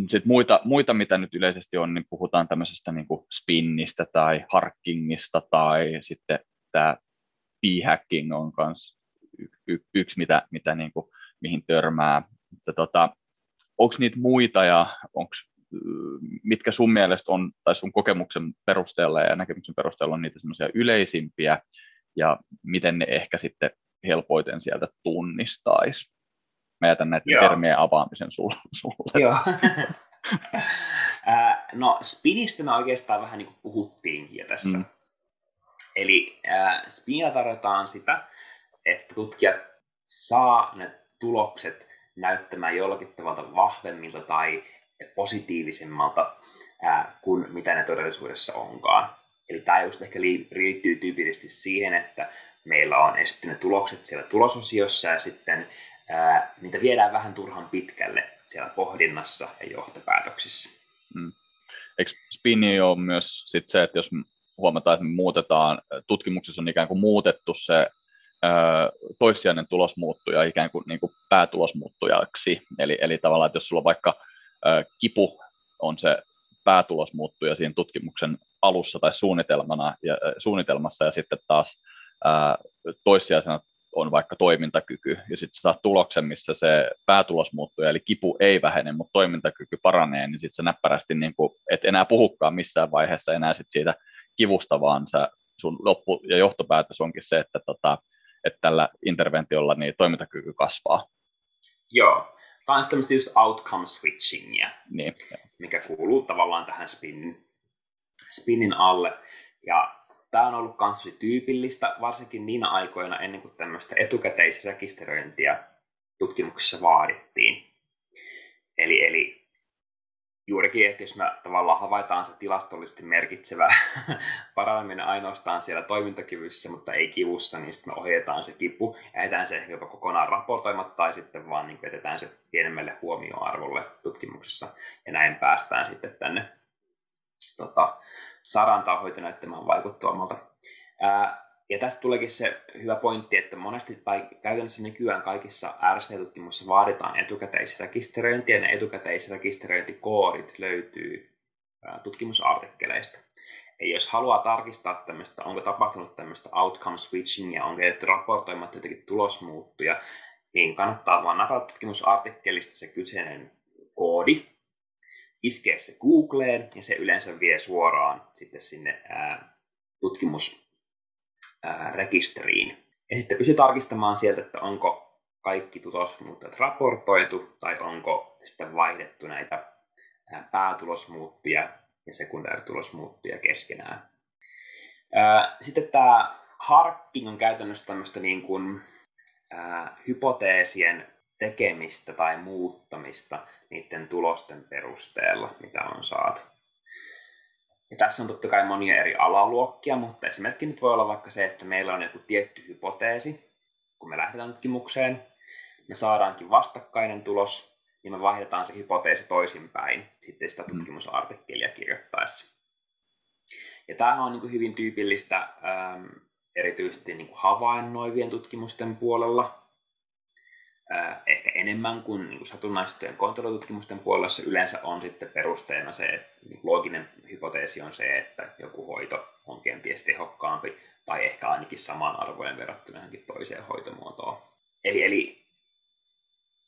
Sitten muita, muita, mitä nyt yleisesti on, niin puhutaan tämmöisestä niin kuin spinnistä tai harkingista tai sitten tämä p-hacking on myös y- yksi, mitä, mitä niin kuin, mihin törmää. Mutta tota, onko niitä muita ja onko mitkä sun mielestä on, tai sun kokemuksen perusteella ja näkemyksen perusteella on niitä semmoisia yleisimpiä, ja miten ne ehkä sitten helpoiten sieltä tunnistaisi? mä jätän näiden Joo. termien avaamisen sulle. Joo. no spinistä me oikeastaan vähän niin kuin puhuttiinkin jo tässä. Mm. Eli äh, spinillä tarjotaan sitä, että tutkijat saa ne tulokset näyttämään jollakin tavalla vahvemmilta tai positiivisemmalta ää, kuin mitä ne todellisuudessa onkaan. Eli tämä just ehkä liittyy tyypillisesti siihen, että meillä on esitetty ne tulokset siellä tulososiossa ja sitten ää, niitä viedään vähän turhan pitkälle siellä pohdinnassa ja johtopäätöksissä. Mm. Eikö spinni ole myös sit se, että jos huomataan, että me muutetaan, tutkimuksessa on ikään kuin muutettu se toissijainen tulosmuuttuja ikään kuin, niin kuin päätulosmuuttujaksi. Eli, eli tavallaan, että jos sulla vaikka kipu on se päätulosmuuttuja siinä tutkimuksen alussa tai suunnitelmana ja, suunnitelmassa ja sitten taas ää, toissijaisena on vaikka toimintakyky, ja sitten saat tuloksen, missä se päätulos muuttuu, eli kipu ei vähene, mutta toimintakyky paranee, niin sitten sä näppärästi niin kuin, et enää puhukaan missään vaiheessa enää sit siitä kivusta, vaan sä, sun loppu- ja johtopäätös onkin se, että, tota, että tällä interventiolla niin toimintakyky kasvaa. Joo, tämä on tämmöistä just outcome switchingia, niin, mikä kuuluu tavallaan tähän spinnin, spinnin alle. Ja tämä on ollut myös tyypillistä, varsinkin niinä aikoina ennen kuin tämmöistä etukäteisrekisteröintiä tutkimuksissa vaadittiin. Eli, eli juurikin, että jos me tavallaan havaitaan se tilastollisesti merkitsevä paraneminen ainoastaan siellä toimintakyvyssä, mutta ei kivussa, niin sitten me ohjataan se kipu ja jätetään se jopa kokonaan raportoimatta tai sitten vaan niin jätetään se pienemmälle huomioarvolle tutkimuksessa ja näin päästään sitten tänne tota, saadaan tämä hoito näyttämään vaikuttavammalta. Ja tästä tuleekin se hyvä pointti, että monesti tai käytännössä nykyään kaikissa RC-tutkimuksissa vaaditaan etukäteisrekisteröintiä, ja ne etukäteisrekisteröintikoodit löytyy tutkimusartikkeleista. Ja jos haluaa tarkistaa tämmöistä, onko tapahtunut tämmöistä outcome switchingia, onko jätetty raportoimatta jotenkin tulosmuuttuja, niin kannattaa vaan napata tutkimusartikkelista se kyseinen koodi, iskeä se Googleen ja se yleensä vie suoraan sitten sinne ää, tutkimusrekisteriin. Ja sitten pysyy tarkistamaan sieltä, että onko kaikki tulosmuuttajat raportoitu tai onko sitten vaihdettu näitä päätulosmuuttuja ja sekundääritulosmuuttuja keskenään. Sitten tämä harkking on käytännössä tämmöistä niin kuin, hypoteesien tekemistä tai muuttamista niiden tulosten perusteella, mitä on saatu. Ja tässä on totta kai monia eri alaluokkia, mutta esimerkki nyt voi olla vaikka se, että meillä on joku tietty hypoteesi, kun me lähdetään tutkimukseen, me saadaankin vastakkainen tulos, niin me vaihdetaan se hypoteesi toisinpäin sitten sitä mm. tutkimusartikkelia kirjoittaessa. Ja tämähän on niin hyvin tyypillistä ähm, erityisesti niin havainnoivien tutkimusten puolella, ehkä enemmän kuin, niin kuin satunnaistojen kontrollitutkimusten puolella yleensä on sitten perusteena se, että niin looginen hypoteesi on se, että joku hoito on kenties tehokkaampi tai ehkä ainakin samanarvoinen verrattuna johonkin toiseen hoitomuotoon. Eli, eli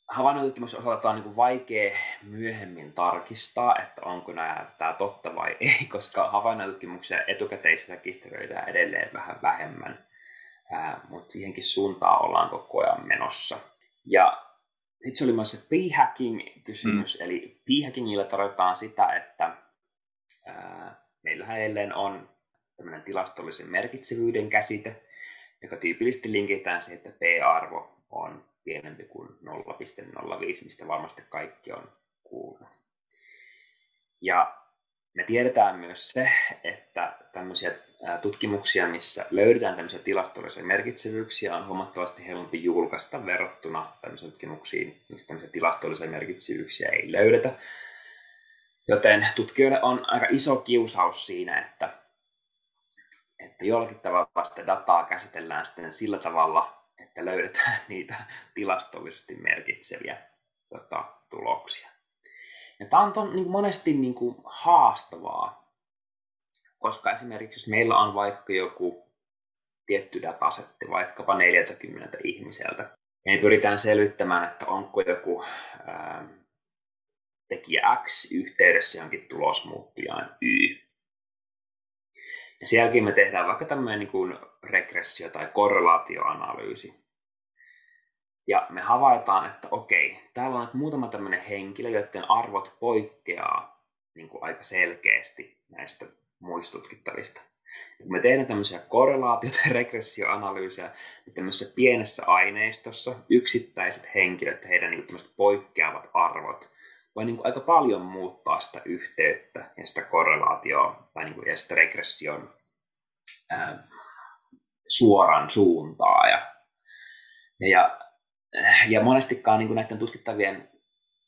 havainnointutkimus osalta on niin vaikea myöhemmin tarkistaa, että onko nämä, tämä totta vai ei, koska havainnointutkimuksia etukäteisrekisteröidään edelleen vähän vähemmän, mutta siihenkin suuntaan ollaan koko ajan menossa. Ja sitten se oli myös se p-hacking-kysymys, mm. eli p-hackingilla tarkoitetaan sitä, että ää, meillähän edelleen on tämmöinen tilastollisen merkitsevyyden käsite, joka tyypillisesti linkitään siihen, että p-arvo on pienempi kuin 0,05, mistä varmasti kaikki on kuullut. Ja me tiedetään myös se, että tämmöisiä tutkimuksia, missä löydetään tämmöisiä tilastollisia merkitsevyyksiä, on huomattavasti helpompi julkaista verrattuna tämmöisiin tutkimuksiin, missä tämmöisiä tilastollisia merkitsevyyksiä ei löydetä. Joten tutkijoille on aika iso kiusaus siinä, että, että jollakin tavalla sitä dataa käsitellään sitten sillä tavalla, että löydetään niitä tilastollisesti merkitseviä tota, tuloksia. Ja tämä on ton, niin monesti niin kuin haastavaa, koska esimerkiksi jos meillä on vaikka joku tietty datasetti, vaikkapa 40 ihmiseltä, niin pyritään selvittämään, että onko joku ää, tekijä X yhteydessä johonkin tulosmuuttujaan Y. Ja sen jälkeen me tehdään vaikka tämmöinen niin kuin regressio- tai korrelaatioanalyysi. Ja me havaitaan, että okei, täällä on nyt muutama tämmöinen henkilö, joiden arvot poikkeaa niin kuin aika selkeästi näistä muistutkittavista. Kun me tehdään tämmöisiä korrelaatioita ja regressioanalyysejä, niin tämmöisessä pienessä aineistossa yksittäiset henkilöt, heidän niin kuin poikkeavat arvot, voi niin kuin aika paljon muuttaa sitä yhteyttä ja sitä korrelaatioa tai niin kuin, ja sitä regression ää, suoran suuntaa. Ja, ja, ja monestikaan niin kuin näiden tutkittavien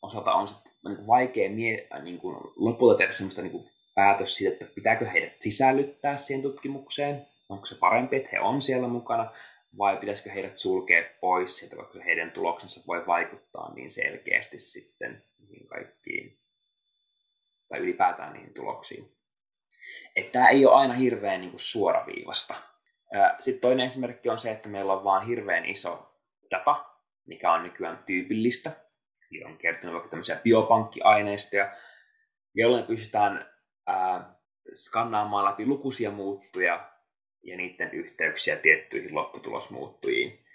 osalta on sit, niin kuin vaikea mie, niin kuin lopulta tehdä sellaista niin kuin päätös siitä, että pitääkö heidät sisällyttää siihen tutkimukseen, onko se parempi, että he on siellä mukana, vai pitäisikö heidät sulkea pois sieltä, koska heidän tuloksensa voi vaikuttaa niin selkeästi sitten niihin kaikkiin, tai ylipäätään niihin tuloksiin. Että tämä ei ole aina hirveän niin kuin suoraviivasta. Sitten toinen esimerkki on se, että meillä on vain hirveän iso data, mikä on nykyään tyypillistä. Eli on kertonut vaikka tämmöisiä biopankkiaineistoja, jolloin pystytään ää, skannaamaan läpi lukuisia muuttuja ja niiden yhteyksiä tiettyihin lopputulosmuuttujiin.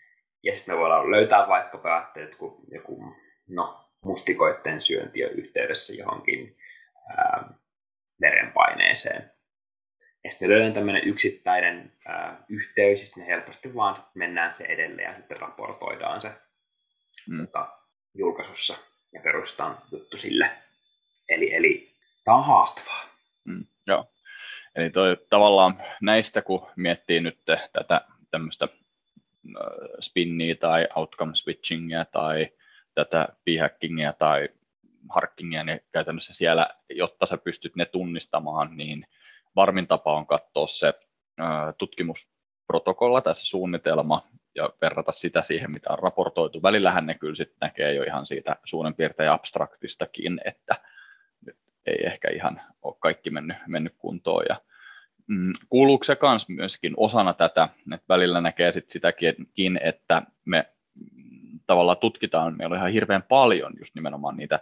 Ja sitten me voidaan löytää vaikkapa, että joku, joku no, mustikoiden syönti on yhteydessä johonkin ää, verenpaineeseen. Ja sitten löydän tämmöinen yksittäinen ää, yhteys, ja me helposti vaan sit mennään se edelleen ja sitten raportoidaan se tota, julkaisussa ja perustetaan juttu sille. Eli, eli tämä on haastavaa. Mm, joo. Eli toi, tavallaan näistä, kun miettii nyt tätä tämmöistä spinniä tai outcome switchingia tai tätä p-hackingia tai harkkingia, niin käytännössä siellä, jotta sä pystyt ne tunnistamaan, niin varmin tapa on katsoa se tutkimusprotokolla tai se suunnitelma ja verrata sitä siihen, mitä on raportoitu. Välillähän ne kyllä sitten näkee jo ihan siitä suunnan piirtein abstraktistakin, että nyt ei ehkä ihan ole kaikki mennyt, mennyt kuntoon. Ja, mm, kuuluuko se myös myöskin osana tätä, että välillä näkee sit sitäkin, että me tavallaan tutkitaan, meillä on ihan hirveän paljon just nimenomaan niitä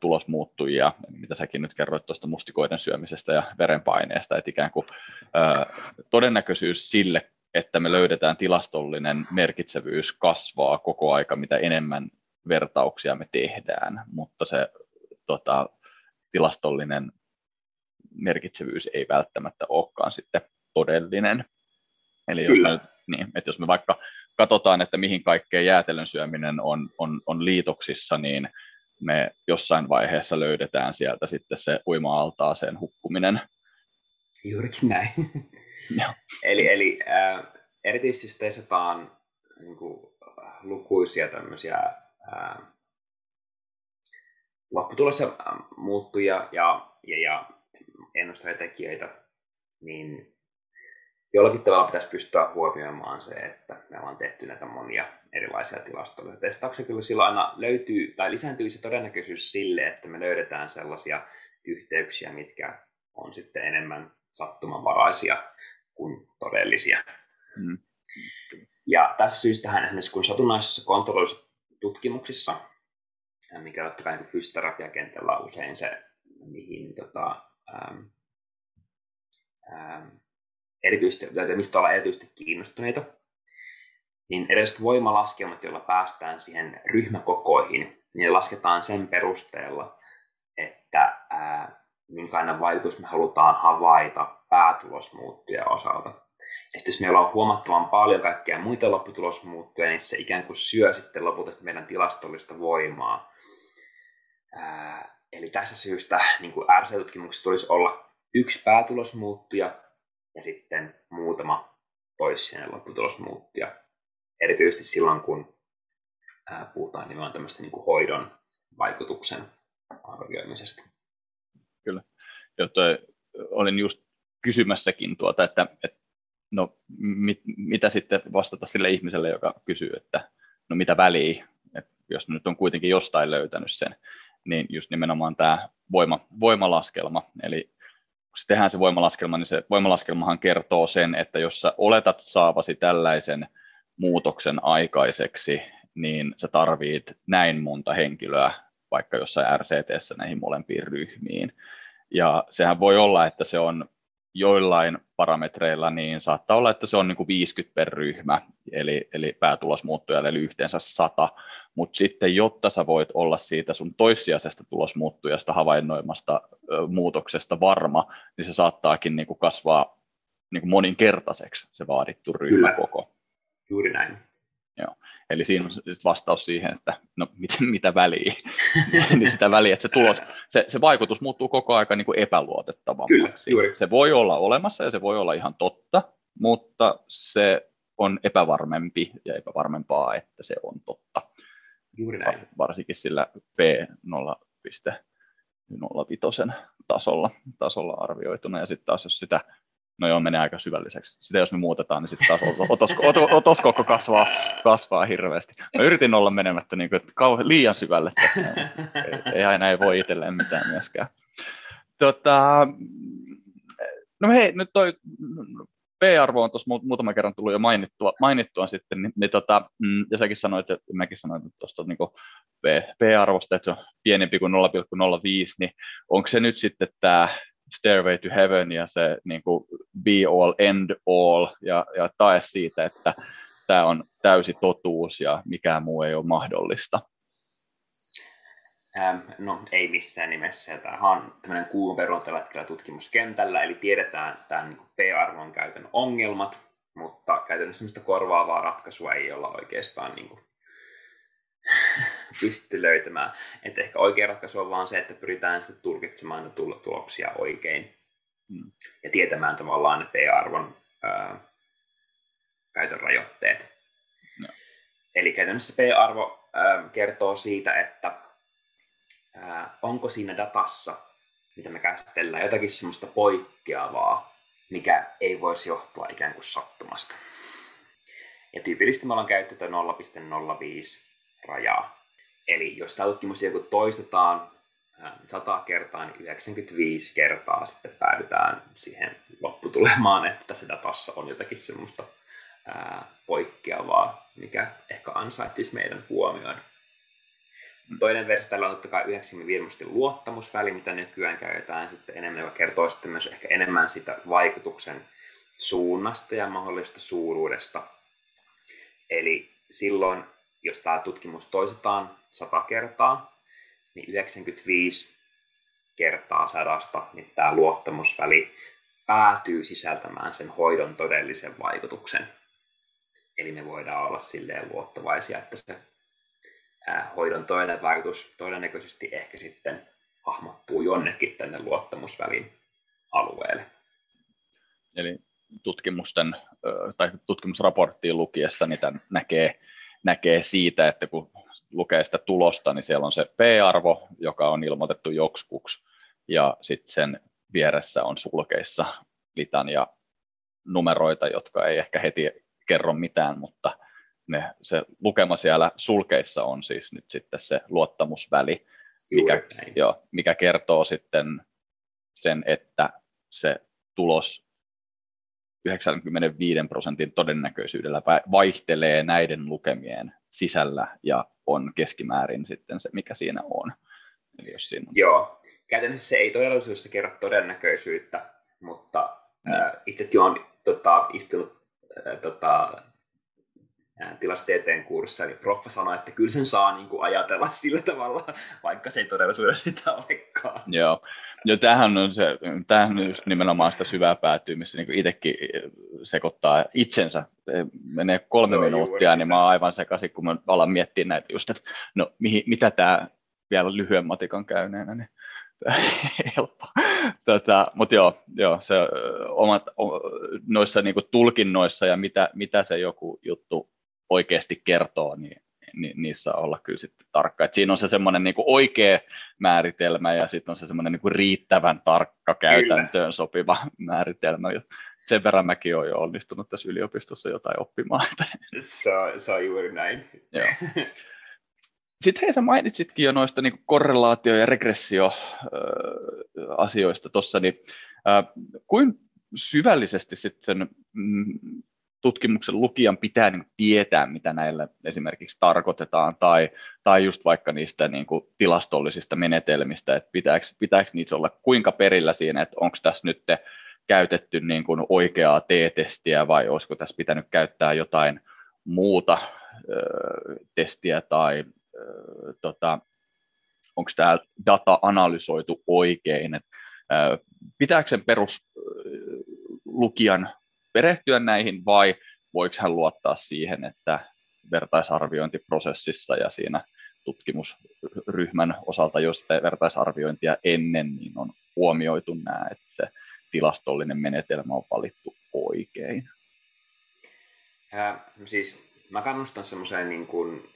tulosmuuttujia, mitä säkin nyt kerroit tuosta mustikoiden syömisestä ja verenpaineesta, että ikään kuin ää, todennäköisyys sille, että me löydetään tilastollinen merkitsevyys kasvaa koko aika, mitä enemmän vertauksia me tehdään, mutta se tota, tilastollinen merkitsevyys ei välttämättä olekaan sitten todellinen. Eli jos me, niin, että jos me vaikka katsotaan, että mihin kaikkeen jäätelön syöminen on, on, on liitoksissa, niin me jossain vaiheessa löydetään sieltä sitten se uima-altaaseen hukkuminen. Juurikin näin. eli eli äh, erityisesti testataan niin kuin, lukuisia tämmöisiä äh, lopputulossa muuttuja ja, ja, ja ennustavia tekijöitä, niin jollakin tavalla pitäisi pystyä huomioimaan se, että me ollaan tehty näitä monia erilaisia tilastollisia testauksia. Kyllä silloin aina löytyy tai lisääntyy se todennäköisyys sille, että me löydetään sellaisia yhteyksiä, mitkä on sitten enemmän sattumanvaraisia kuin todellisia. Mm. Ja tässä syystähän esimerkiksi kun satunnaisissa kontrolloissa tutkimuksissa, mikä totta kai niin fysioterapiakentällä on usein se, mihin tota, ähm, ähm, erityisesti, tai mistä ollaan erityisesti kiinnostuneita, niin erilaiset voimalaskelmat, joilla päästään siihen ryhmäkokoihin, niin lasketaan sen perusteella, että ää, minkälainen vaikutus me halutaan havaita päätulosmuuttuja osalta. Ja sitten jos meillä on huomattavan paljon kaikkia muita lopputulosmuuttuja, niin se ikään kuin syö sitten lopulta meidän tilastollista voimaa. Ää, eli tässä syystä niin RC-tutkimuksessa tulisi olla yksi päätulosmuuttuja ja sitten muutama toissijainen lopputulosmuuttuja erityisesti silloin, kun puhutaan nimenomaan tämmöistä niin kuin hoidon vaikutuksen arvioimisesta. Kyllä. Jotta olin just kysymässäkin tuota, että, että no mit, mitä sitten vastata sille ihmiselle, joka kysyy, että no mitä väliä, että jos nyt on kuitenkin jostain löytänyt sen, niin just nimenomaan tämä voima, voimalaskelma, eli kun se tehdään se voimalaskelma, niin se voimalaskelmahan kertoo sen, että jos sä oletat saavasi tällaisen muutoksen aikaiseksi, niin sä tarvit näin monta henkilöä vaikka jossain RCTssä näihin molempiin ryhmiin. Ja sehän voi olla, että se on joillain parametreilla niin saattaa olla, että se on niin kuin 50 per ryhmä, eli, eli päätulosmuuttujalle, eli yhteensä 100, mutta sitten jotta sä voit olla siitä sun toissijaisesta tulosmuuttujasta havainnoimasta ö, muutoksesta varma, niin se saattaakin niin kuin kasvaa niin kuin moninkertaiseksi se vaadittu ryhmäkoko. Kyllä. Juuri näin. Joo. Eli siinä on vastaus siihen, että no mit, mitä väliä, niin sitä väliä, että se, tulos, se, se vaikutus muuttuu koko ajan niin kuin epäluotettavammaksi. Kyllä, juuri. Se voi olla olemassa ja se voi olla ihan totta, mutta se on epävarmempi ja epävarmempaa, että se on totta. Juuri näin. Varsinkin sillä P0,05 tasolla, tasolla arvioituna. Ja sitten taas jos sitä no joo, menee aika syvälliseksi. Sitä jos me muutetaan, niin sitten taas otoskoko, otoskoko kasvaa, kasvaa hirveästi. Mä yritin olla menemättä niin kuin, kauhean, liian syvälle tästä, ei, ei aina ei voi itselleen mitään myöskään. Tota, no hei, nyt toi P-arvo on tuossa muutaman kerran tullut jo mainittua, mainittua sitten, niin, niin tota, mm, ja säkin sanoit, että mäkin sanoin että tuosta niin P-arvosta, että se on pienempi kuin 0,05, niin onko se nyt sitten tämä Stairway to Heaven ja se niin kuin be all, end all ja, ja tae siitä, että tämä on täysi totuus ja mikään muu ei ole mahdollista. Ähm, no ei missään nimessä. Tämä on tämmöinen kuulun perun tällä hetkellä tutkimuskentällä, eli tiedetään tämän niin P-arvon käytön ongelmat, mutta käytännössä korvaavaa ratkaisua ei olla oikeastaan niin kuin pysty löytämään. Että ehkä oikea ratkaisu on vaan se, että pyritään sitten tulkitsemaan tuloksia oikein mm. ja tietämään tavallaan ne P-arvon ää, käytön rajoitteet. No. Eli käytännössä P-arvo ää, kertoo siitä, että ää, onko siinä datassa, mitä me käsitellään, jotakin semmoista poikkeavaa, mikä ei voisi johtua ikään kuin sattumasta. Ja tyypillisesti me ollaan käytetty 0,05 rajaa. Eli jos tämä tutkimus joku toistetaan 100 kertaa, niin 95 kertaa sitten päädytään siihen lopputulemaan, että se datassa on jotakin semmoista ää, poikkeavaa, mikä ehkä ansaitsisi meidän huomioon. Toinen versio tällä on totta kai 95 luottamusväli, mitä nykyään käytetään sitten enemmän, joka kertoo sitten myös ehkä enemmän sitä vaikutuksen suunnasta ja mahdollisesta suuruudesta. Eli silloin jos tämä tutkimus toistetaan 100 kertaa, niin 95 kertaa sadasta, niin tämä luottamusväli päätyy sisältämään sen hoidon todellisen vaikutuksen. Eli me voidaan olla silleen luottavaisia, että se hoidon toinen vaikutus todennäköisesti ehkä sitten hahmottuu jonnekin tänne luottamusvälin alueelle. Eli tutkimusten tai tutkimusraporttiin lukiessa niitä näkee näkee siitä, että kun lukee sitä tulosta, niin siellä on se P-arvo, joka on ilmoitettu joksikuksi, ja sitten sen vieressä on sulkeissa litania numeroita, jotka ei ehkä heti kerro mitään, mutta ne, se lukema siellä sulkeissa on siis nyt sitten se luottamusväli, mikä, jo, mikä kertoo sitten sen, että se tulos 95 prosentin todennäköisyydellä vaihtelee näiden lukemien sisällä ja on keskimäärin sitten se, mikä siinä on. Eli jos siinä on... Joo, käytännössä se ei todellisuudessa kerro todennäköisyyttä, mutta no. äh, itsekin olen tota, istunut äh, tota, tilastieteen kurssissa, niin proffa sanoi, että kyllä sen saa niin kuin ajatella sillä tavalla, vaikka se ei todellisuudessa sitä olekaan. Joo, ja tämähän on, se, tämähän on just nimenomaan sitä syvää päätyä, missä niin itsekin sekoittaa itsensä. Menee kolme minuuttia, niin mä oon aivan sekaisin, kun mä alan miettimään näitä just, että no mihin, mitä tämä vielä lyhyen matikan käyneenä, niin helppo. Tota, Mutta joo, joo, se omat, noissa niinku tulkinnoissa ja mitä, mitä se joku juttu oikeasti kertoo, niin, niin niissä olla kyllä sitten tarkka. Et siinä on se semmoinen niin oikea määritelmä ja sitten on se semmoinen niin riittävän tarkka käytäntöön kyllä. sopiva määritelmä. Sen verran mäkin olen jo onnistunut tässä yliopistossa jotain oppimaan. Se on, se on juuri näin. Joo. Sitten hei, sä mainitsitkin jo noista niin korrelaatio- ja regressio-asioista tuossa, niin äh, kuin syvällisesti sitten sen mm, tutkimuksen lukijan pitää niin tietää, mitä näillä esimerkiksi tarkoitetaan, tai, tai just vaikka niistä niin kuin tilastollisista menetelmistä, että pitääkö, pitääkö niitä olla kuinka perillä siinä, että onko tässä nyt käytetty niin kuin oikeaa T-testiä vai olisiko tässä pitänyt käyttää jotain muuta ö, testiä tai tota, onko tämä data analysoitu oikein. Et, ö, pitääkö sen peruslukijan perehtyä näihin vai voiko hän luottaa siihen, että vertaisarviointiprosessissa ja siinä tutkimusryhmän osalta, jos vertaisarviointia ennen, niin on huomioitu nämä, että se tilastollinen menetelmä on valittu oikein? Ja, siis mä kannustan semmoiseen niin kuin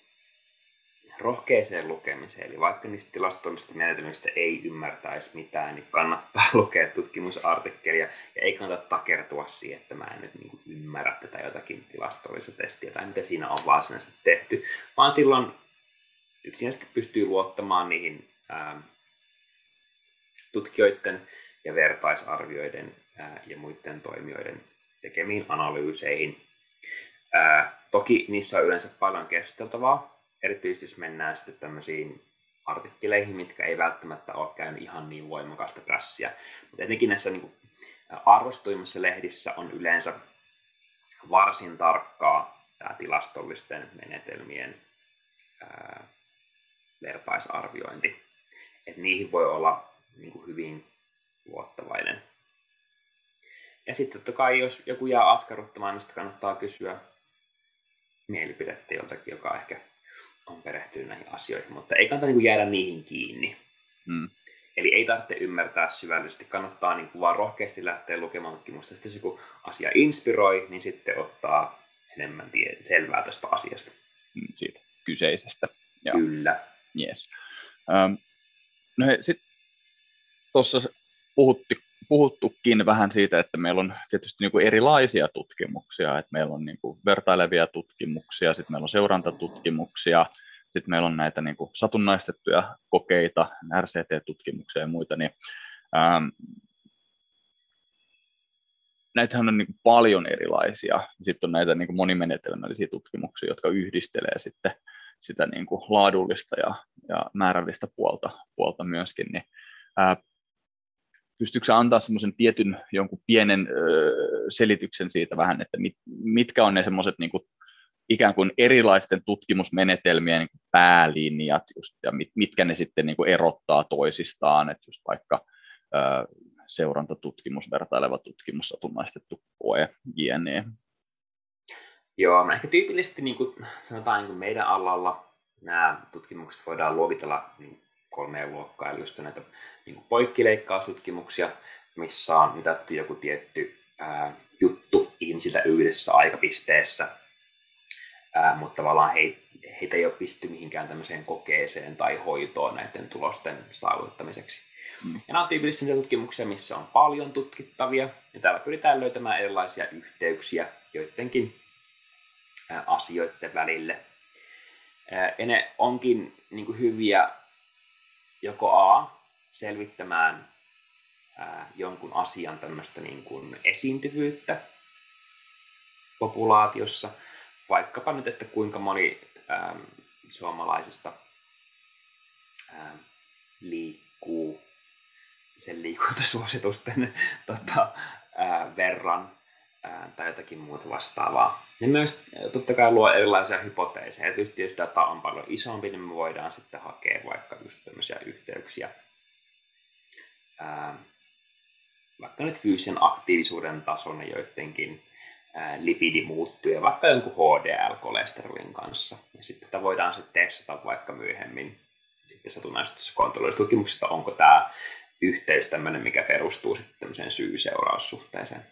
rohkeeseen lukemiseen, eli vaikka niistä tilastollisista menetelmistä ei ymmärtäisi mitään, niin kannattaa lukea tutkimusartikkelia. Ja ei kannata takertua siihen, että mä en nyt niin ymmärrä tätä jotakin tilastollista testiä tai mitä siinä on varsinaisesti tehty, vaan silloin yksinkertaisesti pystyy luottamaan niihin ää, tutkijoiden ja vertaisarvioiden ää, ja muiden toimijoiden tekemiin analyyseihin. Ää, toki niissä on yleensä paljon keskusteltavaa, erityisesti jos mennään sitten tämmöisiin artikkeleihin, mitkä ei välttämättä ole käynyt ihan niin voimakasta prässiä. Mutta etenkin näissä niin arvostuimmissa lehdissä on yleensä varsin tarkkaa tämä tilastollisten menetelmien ää, vertaisarviointi. Et niihin voi olla niin kuin hyvin luottavainen. Ja sitten totta kai, jos joku jää askarruttamaan, niin sitten kannattaa kysyä mielipidettä joltakin, joka ehkä on perehtynyt näihin asioihin, mutta ei kannata niin jäädä niihin kiinni. Mm. Eli ei tarvitse ymmärtää syvällisesti, kannattaa niin kuin vaan rohkeasti lähteä lukemaan tutkimusta. Sitten jos joku asia inspiroi, niin sitten ottaa enemmän tie- selvää tästä asiasta. Mm, siitä kyseisestä. Joo. Kyllä. Yes. Um, no sitten tuossa puhutti, puhuttukin vähän siitä, että meillä on tietysti niin kuin erilaisia tutkimuksia, että meillä on niin kuin vertailevia tutkimuksia, sitten meillä on seurantatutkimuksia, sitten meillä on näitä niin kuin satunnaistettuja kokeita, RCT-tutkimuksia ja muita, niin ähm, näitähän on niin kuin paljon erilaisia. Sitten on näitä niin kuin monimenetelmällisiä tutkimuksia, jotka yhdistelee sitten sitä niin kuin laadullista ja, ja määrällistä puolta, puolta myöskin, niin ää, pystyykö antaa semmoisen tietyn jonkun pienen ö, selityksen siitä vähän, että mit, mitkä on ne semmoiset niin ikään kuin erilaisten tutkimusmenetelmien niin päälinjat just, ja mit, mitkä ne sitten niin kuin erottaa toisistaan, että just vaikka ö, seurantatutkimus, vertaileva tutkimus, satunnaistettu koe, jne. Joo, ehkä tyypillisesti niin kuin, sanotaan niin kuin meidän alalla nämä tutkimukset voidaan luokitella niin kolmeen luokkaan, eli just näitä niin kuin poikkileikkaustutkimuksia, missä on mitattu joku tietty ää, juttu ihmisiltä yhdessä aikapisteessä, ää, mutta tavallaan he, heitä ei ole pisty mihinkään tämmöiseen kokeeseen tai hoitoon näiden tulosten saavuttamiseksi. Mm. Ja nämä on tyypillisesti tutkimuksia, missä on paljon tutkittavia, ja täällä pyritään löytämään erilaisia yhteyksiä joidenkin asioiden välille. Ja ne onkin niin kuin hyviä joko A, selvittämään ää, jonkun asian tämmöistä niin kuin esiintyvyyttä populaatiossa, vaikkapa nyt, että kuinka moni ää, suomalaisista ää, liikkuu sen liikuntasuositusten tota, ää, verran tai jotakin muuta vastaavaa. Ne myös totta kai luo erilaisia hypoteeseja. Tietysti jos data on paljon isompi, niin me voidaan sitten hakea vaikka just tämmöisiä yhteyksiä ää, vaikka nyt fyysisen aktiivisuuden tason ja joidenkin lipidimuuttuja, vaikka jonkun HDL-kolesterolin kanssa. Ja sitten tätä voidaan sitten testata vaikka myöhemmin sitten satunnaisessa kontrollissa onko tämä yhteys tämmöinen, mikä perustuu sitten tämmöiseen syy-seuraussuhteeseen.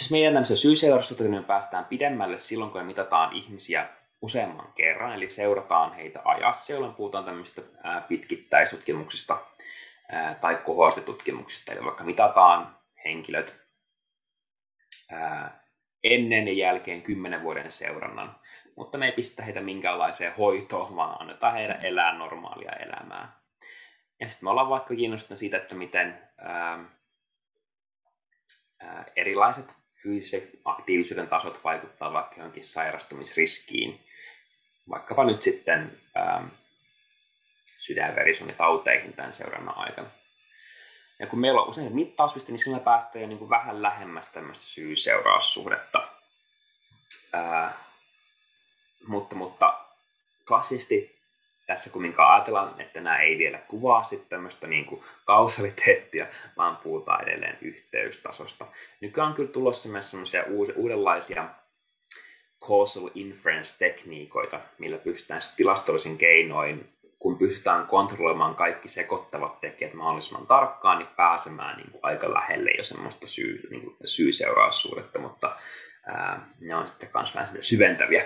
Jos meidän tämmöisen syy päästään pidemmälle silloin, kun me mitataan ihmisiä useamman kerran, eli seurataan heitä ajassa, jolloin puhutaan tämmöistä pitkittäistutkimuksista tai kohortitutkimuksista, eli vaikka mitataan henkilöt ennen ja jälkeen 10 vuoden seurannan, mutta me ei pistä heitä minkäänlaiseen hoitoon, vaan annetaan heidän elää normaalia elämää. Ja sitten me ollaan vaikka kiinnostuneita siitä, että miten ää, ää, erilaiset fyysiset aktiivisuuden tasot vaikuttaa vaikka johonkin sairastumisriskiin, vaikkapa nyt sitten ähm, sydänverisuonitauteihin tämän seurannan aikana. Ja kun meillä on usein mittauspiste, niin sillä päästään jo niin kuin vähän lähemmäs tämmöistä syy-seuraussuhdetta. Ää, mutta, mutta klassisesti tässä kumminkaan ajatellaan, että nämä ei vielä kuvaa sitten tämmöistä niin kuin kausaliteettia, vaan puhutaan edelleen yhteystasosta. Nykyään on kyllä tulossa myös semmoisia uudenlaisia causal inference-tekniikoita, millä pystytään tilastollisin keinoin, kun pystytään kontrolloimaan kaikki sekoittavat tekijät mahdollisimman tarkkaan, niin pääsemään niin kuin aika lähelle jo semmoista syy, niin kuin syy-seuraussuudetta, mutta ää, ne on sitten myös vähän syventäviä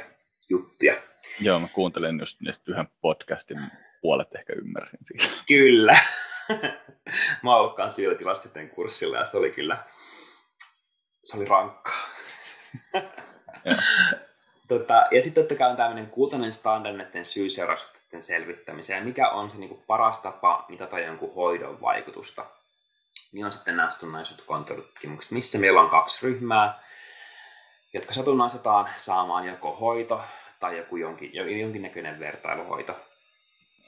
juttuja. Joo, mä kuuntelin just niistä yhden podcastin, puolet ehkä ymmärsin siitä. Kyllä. mä oon kanssa kurssilla ja se oli kyllä, se oli rankkaa. tota, ja sitten totta kai on tämmöinen kultainen standard näiden syy-seuraussuhteiden selvittämiseen. Mikä on se niin kuin paras tapa mitata jonkun hoidon vaikutusta? Niin on sitten nämä satunnaisut kontrollitutkimukset, missä meillä on kaksi ryhmää, jotka satunnaisetaan saamaan joko hoito tai joku jonkin, jonkinnäköinen vertailuhoito.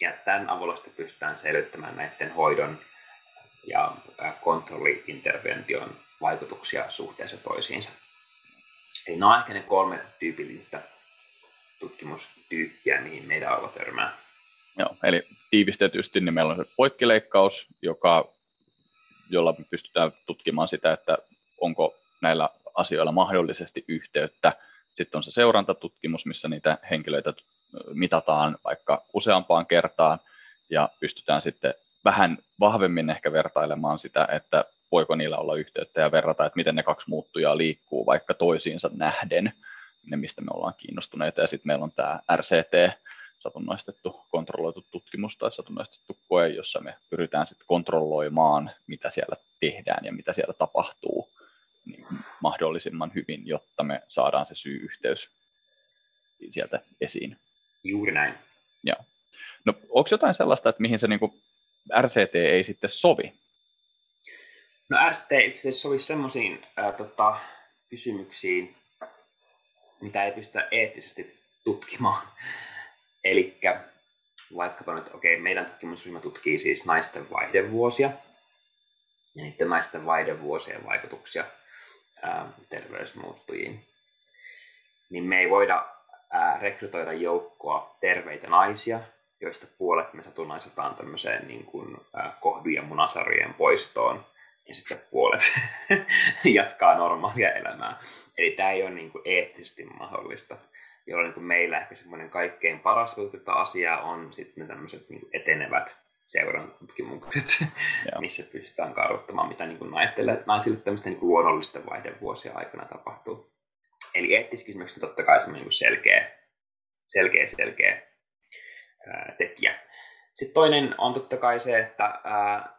Ja tämän avulla sitten pystytään selvittämään näiden hoidon ja kontrolliintervention vaikutuksia suhteessa toisiinsa. Eli nämä on ehkä ne kolme tyypillistä tutkimustyyppiä, mihin meidän alkoi törmää. Joo, eli tiivistetysti niin meillä on se poikkileikkaus, joka, jolla me pystytään tutkimaan sitä, että onko näillä asioilla mahdollisesti yhteyttä. Sitten on se seurantatutkimus, missä niitä henkilöitä mitataan vaikka useampaan kertaan ja pystytään sitten vähän vahvemmin ehkä vertailemaan sitä, että voiko niillä olla yhteyttä ja verrata, että miten ne kaksi muuttujaa liikkuu vaikka toisiinsa nähden, ne mistä me ollaan kiinnostuneita. Ja sitten meillä on tämä RCT, satunnaistettu kontrolloitu tutkimus tai satunnaistettu koe, jossa me pyritään sitten kontrolloimaan, mitä siellä tehdään ja mitä siellä tapahtuu niin mahdollisimman hyvin, jotta me saadaan se syy-yhteys sieltä esiin. Juuri näin. Joo. No, onko jotain sellaista, että mihin se niin kuin RCT ei sitten sovi? No RCT itse sovi semmoisiin tota, kysymyksiin, mitä ei pystytä eettisesti tutkimaan. Eli vaikkapa nyt, okei, okay, meidän tutkimusryhmä tutkii siis naisten vaihdevuosia ja niiden naisten vaihdevuosien vaikutuksia ää, terveysmuuttujiin. Niin me ei voida ää, rekrytoida joukkoa terveitä naisia, joista puolet me satunnaisetaan tämmöiseen niin kuin, ää, kohdu- ja munasarjojen poistoon, ja sitten puolet jatkaa normaalia elämää. Eli tämä ei ole niin kuin eettisesti mahdollista, jolloin niin kuin meillä ehkä semmoinen kaikkein paras asia on sitten ne tämmöiset niin etenevät seurantutkimukset, missä pystytään kartoittamaan, mitä niin kuin naisille, naisille tämmöisten niin luonnollisten vaihdevuosien aikana tapahtuu. Eli eettiset kysymykset on totta kai semmoinen niin selkeä, selkeä, selkeä ää, tekijä. Sitten toinen on totta kai se, että ää,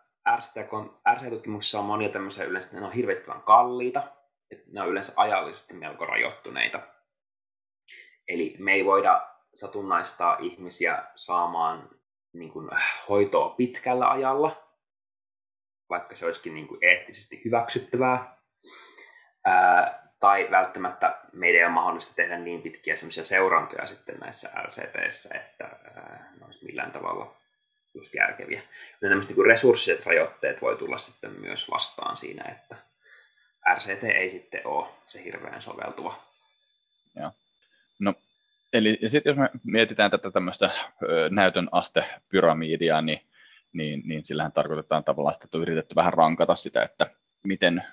RCT-tutkimuksessa on monia tämmöisiä yleensä, ne on hirvittävän kalliita, että ne on yleensä ajallisesti melko rajoittuneita. Eli me ei voida satunnaistaa ihmisiä saamaan niin kuin, hoitoa pitkällä ajalla, vaikka se olisikin niin kuin, eettisesti hyväksyttävää. Ää, tai välttämättä meidän ei ole mahdollista tehdä niin pitkiä seurantoja sitten näissä RCTissä, että ää, ne olisi millään tavalla just järkeviä. Joten tämmöiset niin resurssiset rajoitteet voi tulla sitten myös vastaan siinä, että RCT ei sitten ole se hirveän soveltuva. Joo. No, eli sitten jos me mietitään tätä tämmöistä näytön astepyramidia, niin, niin, niin sillähän tarkoitetaan tavallaan että on yritetty vähän rankata sitä, että miten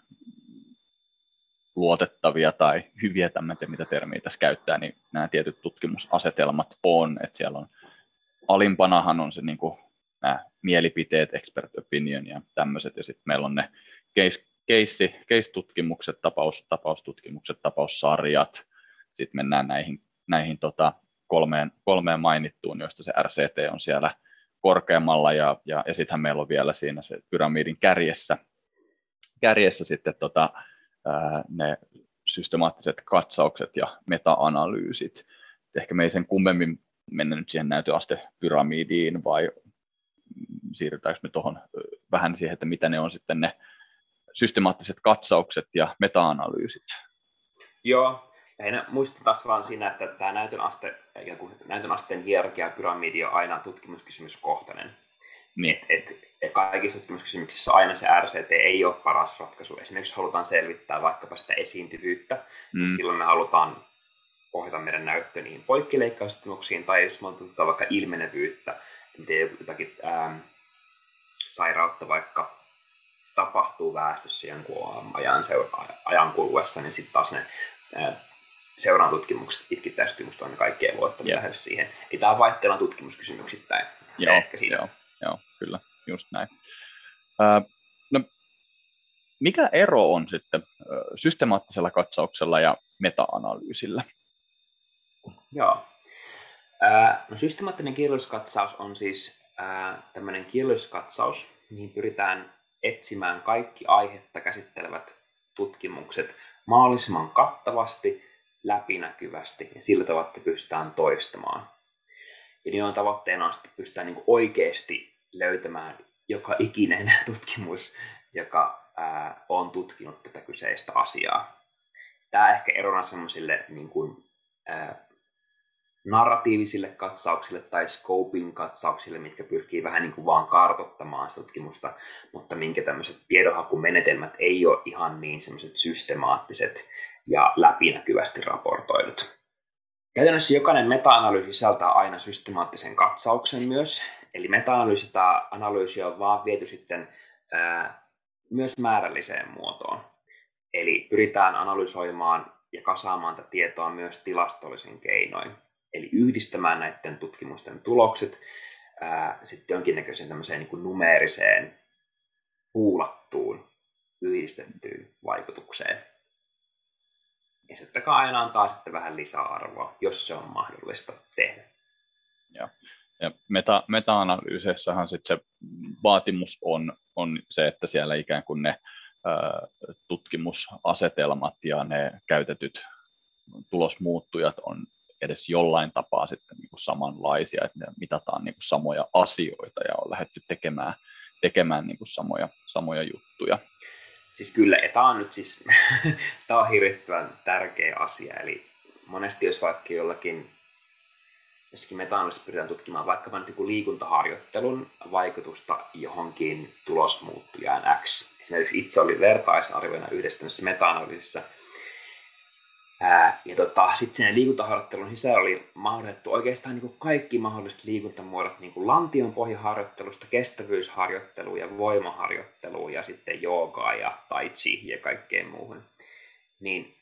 luotettavia tai hyviä tämmöitä, mitä termiä tässä käyttää, niin nämä tietyt tutkimusasetelmat on, että siellä on alimpanahan on se niin kuin nämä mielipiteet, expert opinion ja tämmöiset, ja sitten meillä on ne case, case, case-tutkimukset, tapaus, tapaustutkimukset, tapaussarjat, sitten mennään näihin, näihin tota kolmeen, kolmeen mainittuun, joista se RCT on siellä korkeammalla, ja, ja, ja sittenhän meillä on vielä siinä se pyramidin kärjessä, kärjessä sitten tota, ää, ne systemaattiset katsaukset ja meta-analyysit. Ehkä me ei sen kummemmin mennä nyt siihen näytöastepyramidiin, vai siirrytäänkö me tuohon vähän siihen, että mitä ne on sitten ne systemaattiset katsaukset ja meta-analyysit? Joo, lähinnä muistan taas vaan siinä, että tämä näytön, aste, näytön asteen hierarkia pyramidi on aina tutkimuskysymyskohtainen. Niin. Et, et, kaikissa tutkimuskysymyksissä aina se RCT ei ole paras ratkaisu. Esimerkiksi jos halutaan selvittää vaikkapa sitä esiintyvyyttä, niin mm. niin silloin me halutaan ohjata meidän näyttö niihin poikkileikkaustutkimuksiin, tai jos me tutkitaan vaikka ilmenevyyttä, miten jotakin ähm, sairautta vaikka tapahtuu väestössä jonkun ajan, seura- ajan kuluessa, niin sitten taas ne seuraan tutkimukset, pitkittäistutkimukset on kaikkea luottamia lähes siihen. Eli tämä vaihteella tutkimuskysymyksittäin. Se joo, ehkä siinä. Joo, joo, kyllä, just näin. Äh, no, mikä ero on sitten systemaattisella katsauksella ja meta-analyysillä? Joo. No, systemaattinen kirjallisuuskatsaus on siis tämmöinen kirjallisuuskatsaus, mihin pyritään etsimään kaikki aihetta käsittelevät tutkimukset mahdollisimman kattavasti, läpinäkyvästi ja sillä tavalla, että pystytään toistamaan. Ja niin on tavoitteena että pystytään niin oikeasti löytämään joka ikinen tutkimus, joka ää, on tutkinut tätä kyseistä asiaa. Tämä ehkä erona semmoisille niin kuin, ää, narratiivisille katsauksille tai scoping katsauksille, mitkä pyrkii vähän niin kuin vaan kartottamaan sitä tutkimusta, mutta minkä tämmöiset tiedonhakumenetelmät ei ole ihan niin semmoiset systemaattiset ja läpinäkyvästi raportoidut. Käytännössä jokainen meta-analyysi sisältää aina systemaattisen katsauksen myös, eli meta-analyysi tai analyysi on vaan viety sitten ää, myös määrälliseen muotoon. Eli pyritään analysoimaan ja kasaamaan tätä tietoa myös tilastollisen keinoin eli yhdistämään näiden tutkimusten tulokset ää, sitten jonkinnäköiseen tämmöiseen niin kuin numeeriseen puulattuun yhdistettyyn vaikutukseen. Ja sitten aina antaa sitten vähän lisäarvoa, jos se on mahdollista tehdä. Ja, ja meta, meta-analyyseissahan sitten se vaatimus on, on se, että siellä ikään kuin ne ää, tutkimusasetelmat ja ne käytetyt tulosmuuttujat on edes jollain tapaa sitten niin kuin samanlaisia, että ne mitataan niin kuin samoja asioita ja on lähdetty tekemään, tekemään niin kuin samoja, samoja juttuja. Siis kyllä, ja tämä on nyt siis, tämä on hirvittävän tärkeä asia, eli monesti jos vaikka jollakin jossakin metaanalyysissä pyritään tutkimaan vaikkapa nyt liikuntaharjoittelun vaikutusta johonkin tulosmuuttujaan X. Esimerkiksi itse oli vertaisarvioina yhdessä tämmöisessä meta-analyysissä, Ää, ja tota, sitten sen liikuntaharjoittelun sisällä oli mahdollistettu oikeastaan niin kuin kaikki mahdolliset liikuntamuodot, niin kuin lantion pohjaharjoittelusta, kestävyysharjoitteluun ja voimaharjoitteluun ja sitten joogaa ja tai chi ja kaikkeen muuhun. Niin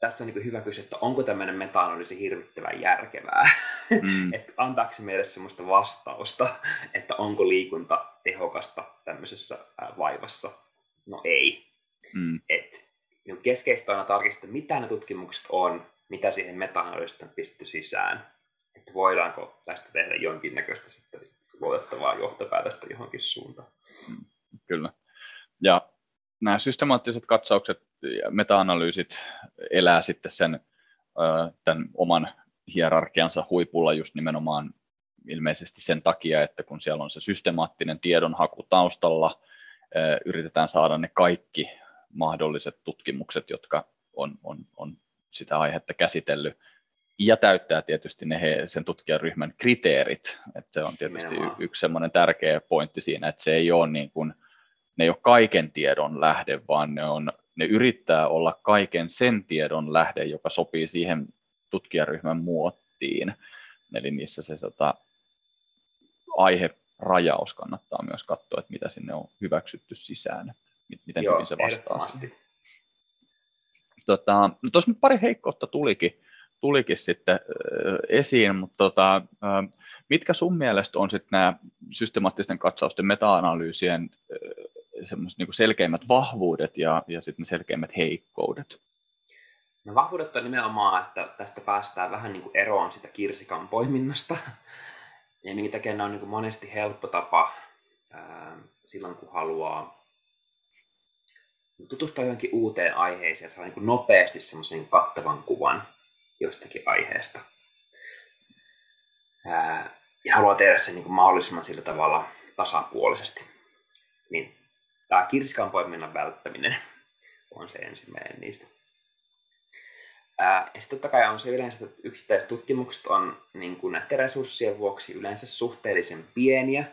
tässä on niin hyvä kysyä, että onko tämmöinen meta-analyysi hirvittävän järkevää? Mm. että antaako se meille sellaista vastausta, että onko liikunta tehokasta tämmöisessä vaivassa? No ei. Mm. Et niin keskeistä on tarkistaa, mitä ne tutkimukset on, mitä siihen meta-analyysistä on pistetty sisään, että voidaanko tästä tehdä jonkinnäköistä sitten luotettavaa johtopäätöstä johonkin suuntaan. Kyllä. Ja nämä systemaattiset katsaukset ja meta-analyysit elää sitten sen tämän oman hierarkiansa huipulla just nimenomaan ilmeisesti sen takia, että kun siellä on se systemaattinen tiedonhaku taustalla, yritetään saada ne kaikki mahdolliset tutkimukset, jotka on, on, on sitä aihetta käsitellyt, ja täyttää tietysti ne he, sen tutkijaryhmän kriteerit. että se on tietysti y, yksi semmoinen tärkeä pointti siinä, että se ei ole niin kuin, ne ei ole kaiken tiedon lähde, vaan ne, on, ne yrittää olla kaiken sen tiedon lähde, joka sopii siihen tutkijaryhmän muottiin. Eli niissä se tota, rajaus kannattaa myös katsoa, että mitä sinne on hyväksytty sisään miten Joo, hyvin se vastaa. Tota, no tuossa nyt pari heikkoutta tulikin, tulikin sitten äh, esiin, mutta tota, äh, mitkä sun mielestä on sitten nämä systemaattisten katsausten meta-analyysien äh, niin selkeimmät vahvuudet ja, ja sitten ne selkeimmät heikkoudet? No vahvuudet on nimenomaan, että tästä päästään vähän niin kuin eroon sitä kirsikan poiminnasta. Ja minkä takia ne on niin kuin monesti helppo tapa ää, silloin, kun haluaa tutustua johonkin uuteen aiheeseen ja saada niin nopeasti semmoisen kattavan kuvan jostakin aiheesta. Ää, ja haluaa tehdä sen niin mahdollisimman sillä tavalla tasapuolisesti. Niin tämä kirskan poiminnan välttäminen on se ensimmäinen niistä. Ää, ja sitten totta kai on se yleensä, että yksittäiset tutkimukset on niin kuin näiden resurssien vuoksi yleensä suhteellisen pieniä,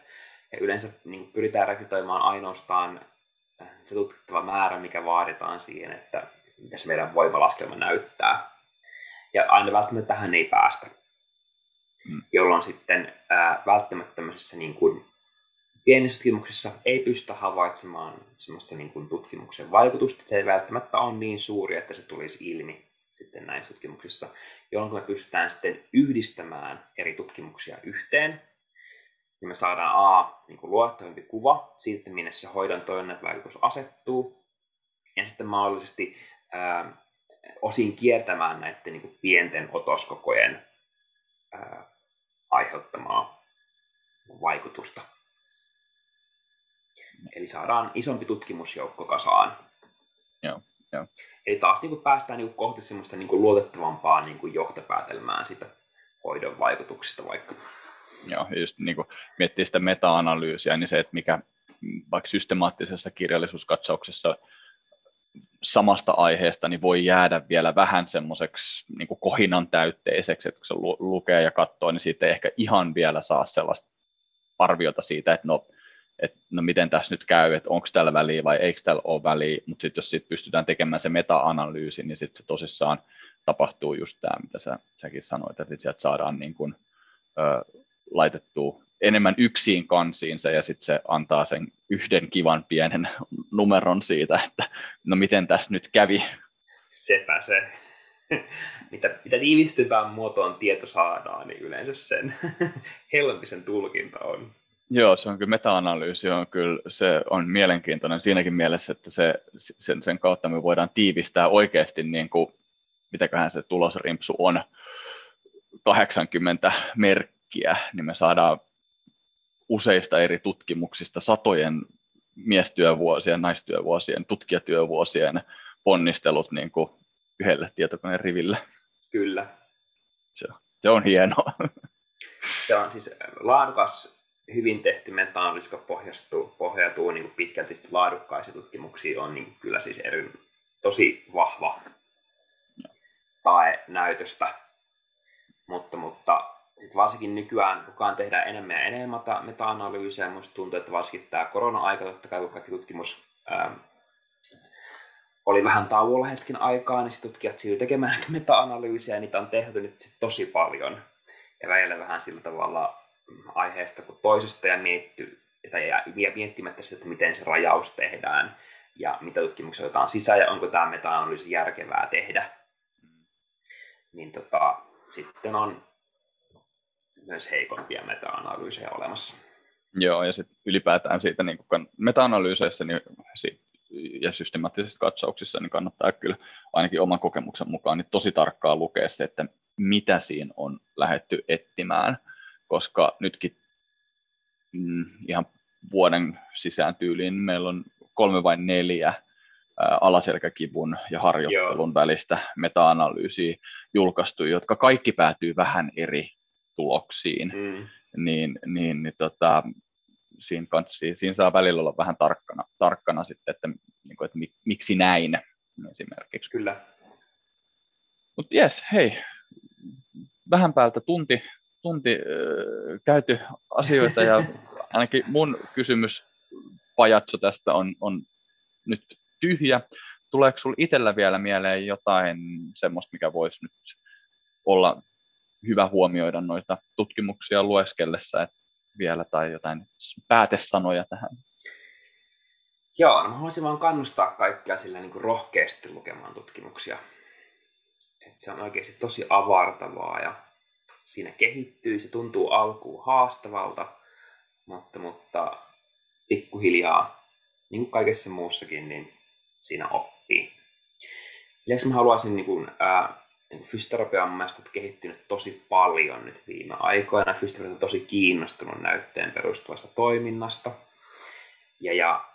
ja yleensä niin kuin pyritään rekrytoimaan ainoastaan se tutkittava määrä, mikä vaaditaan siihen, että mitä se meidän voimalaskelma näyttää. Ja aina välttämättä tähän ei päästä, mm. jolloin sitten ää, välttämättä tämmöisessä niin kuin pienissä tutkimuksissa ei pystytä havaitsemaan semmoista niin kuin tutkimuksen vaikutusta. Se ei välttämättä ole niin suuri, että se tulisi ilmi sitten näissä tutkimuksissa, jolloin me pystytään sitten yhdistämään eri tutkimuksia yhteen, niin me saadaan A, niin kuin luottavampi kuva siitä, minne se hoidon toinen vaikutus asettuu, ja sitten mahdollisesti ää, osin kiertämään näiden niin kuin pienten otoskokojen ää, aiheuttamaa vaikutusta. Eli saadaan isompi tutkimusjoukko kasaan. Joo, joo. Eli taas niin kuin päästään niin kuin kohti semmoista niin kuin luotettavampaa niin kuin johtopäätelmää sitä hoidon vaikutuksista vaikka. Joo, just niin kuin miettii sitä meta-analyysiä, niin se, että mikä vaikka systemaattisessa kirjallisuuskatsauksessa samasta aiheesta niin voi jäädä vielä vähän semmoiseksi niin kohinan täytteiseksi, että kun se lukee ja katsoo, niin siitä ei ehkä ihan vielä saa sellaista arviota siitä, että no että no miten tässä nyt käy, että onko tällä väliä vai eikö tällä ole väliä, mutta sitten jos sit pystytään tekemään se meta-analyysi, niin sitten se tosissaan tapahtuu just tämä, mitä sä, säkin sanoit, että sieltä saadaan niin kuin, ö, laitettua enemmän yksin kansiinsa ja sitten se antaa sen yhden kivan pienen numeron siitä, että no miten tässä nyt kävi. Sepä se. mitä, mitä tiivistyvään muotoon tieto saadaan, niin yleensä sen helpompi sen tulkinta on. Joo, se on kyllä meta-analyysi, on kyllä, se on mielenkiintoinen siinäkin mielessä, että se, sen, sen kautta me voidaan tiivistää oikeasti, niin kuin, mitäköhän se tulosrimpsu on, 80 merkkiä, niin me saadaan useista eri tutkimuksista satojen miestyövuosien, naistyövuosien, tutkijatyövuosien ponnistelut niin kuin yhdelle tietokoneen riville. Kyllä. Se, se on hienoa. Se on siis laadukas hyvin tehty meta-analyysi, joka pohjautuu, pohjautuu niin kuin pitkälti laadukkaisiin tutkimuksiin, on niin kyllä siis eri, tosi vahva tae näytöstä. Mutta, mutta sitten varsinkin nykyään kukaan tehdään enemmän ja enemmän meta-analyysejä. Minusta tuntuu, että varsinkin tämä korona-aika, totta kai kun kaikki tutkimus ää, oli vähän tauolla hetken aikaa, niin tutkijat siirtyi tekemään meta-analyysejä, ja niitä on tehty nyt tosi paljon. Ja välillä vähän sillä tavalla aiheesta kuin toisesta ja, mietty, tai ja miettimättä sitä, että miten se rajaus tehdään ja mitä tutkimuksia otetaan sisään ja onko tämä meta-analyysi järkevää tehdä. Niin tota, sitten on myös heikompia meta-analyysejä olemassa. Joo, ja sitten ylipäätään siitä niin meta-analyyseissä niin, ja systemaattisissa katsauksissa niin kannattaa kyllä ainakin oman kokemuksen mukaan niin tosi tarkkaan lukea se, että mitä siinä on lähetty etsimään – koska nytkin mm, ihan vuoden sisään tyyliin meillä on kolme vai neljä alaselkäkivun ja harjoittelun Joo. välistä meta-analyysiä julkaistu, jotka kaikki päätyy vähän eri tuloksiin, mm. niin, niin, niin tota, siinä, kanssa, siinä saa välillä olla vähän tarkkana, tarkkana sitten, että, niin kuin, että miksi näin esimerkiksi. Kyllä. Mutta jes, hei, vähän päältä tunti, tunti käyty asioita ja ainakin mun kysymys pajatso tästä on, on nyt tyhjä. Tuleeko sinulla itsellä vielä mieleen jotain semmoista, mikä voisi nyt olla hyvä huomioida noita tutkimuksia lueskellessa että vielä tai jotain päätesanoja tähän? Joo, no mä haluaisin vaan kannustaa kaikkia sillä niin kuin rohkeasti lukemaan tutkimuksia. Et se on oikeasti tosi avartavaa ja siinä kehittyy, se tuntuu alkuun haastavalta, mutta, mutta pikkuhiljaa, niin kuin kaikessa muussakin, niin siinä oppii. Lisäksi mä haluaisin, niin kuin, ää, niin fysioterapia on mielestäni kehittynyt tosi paljon nyt viime aikoina. Fysioterapia on tosi kiinnostunut näytteen perustuvasta toiminnasta. Ja, ja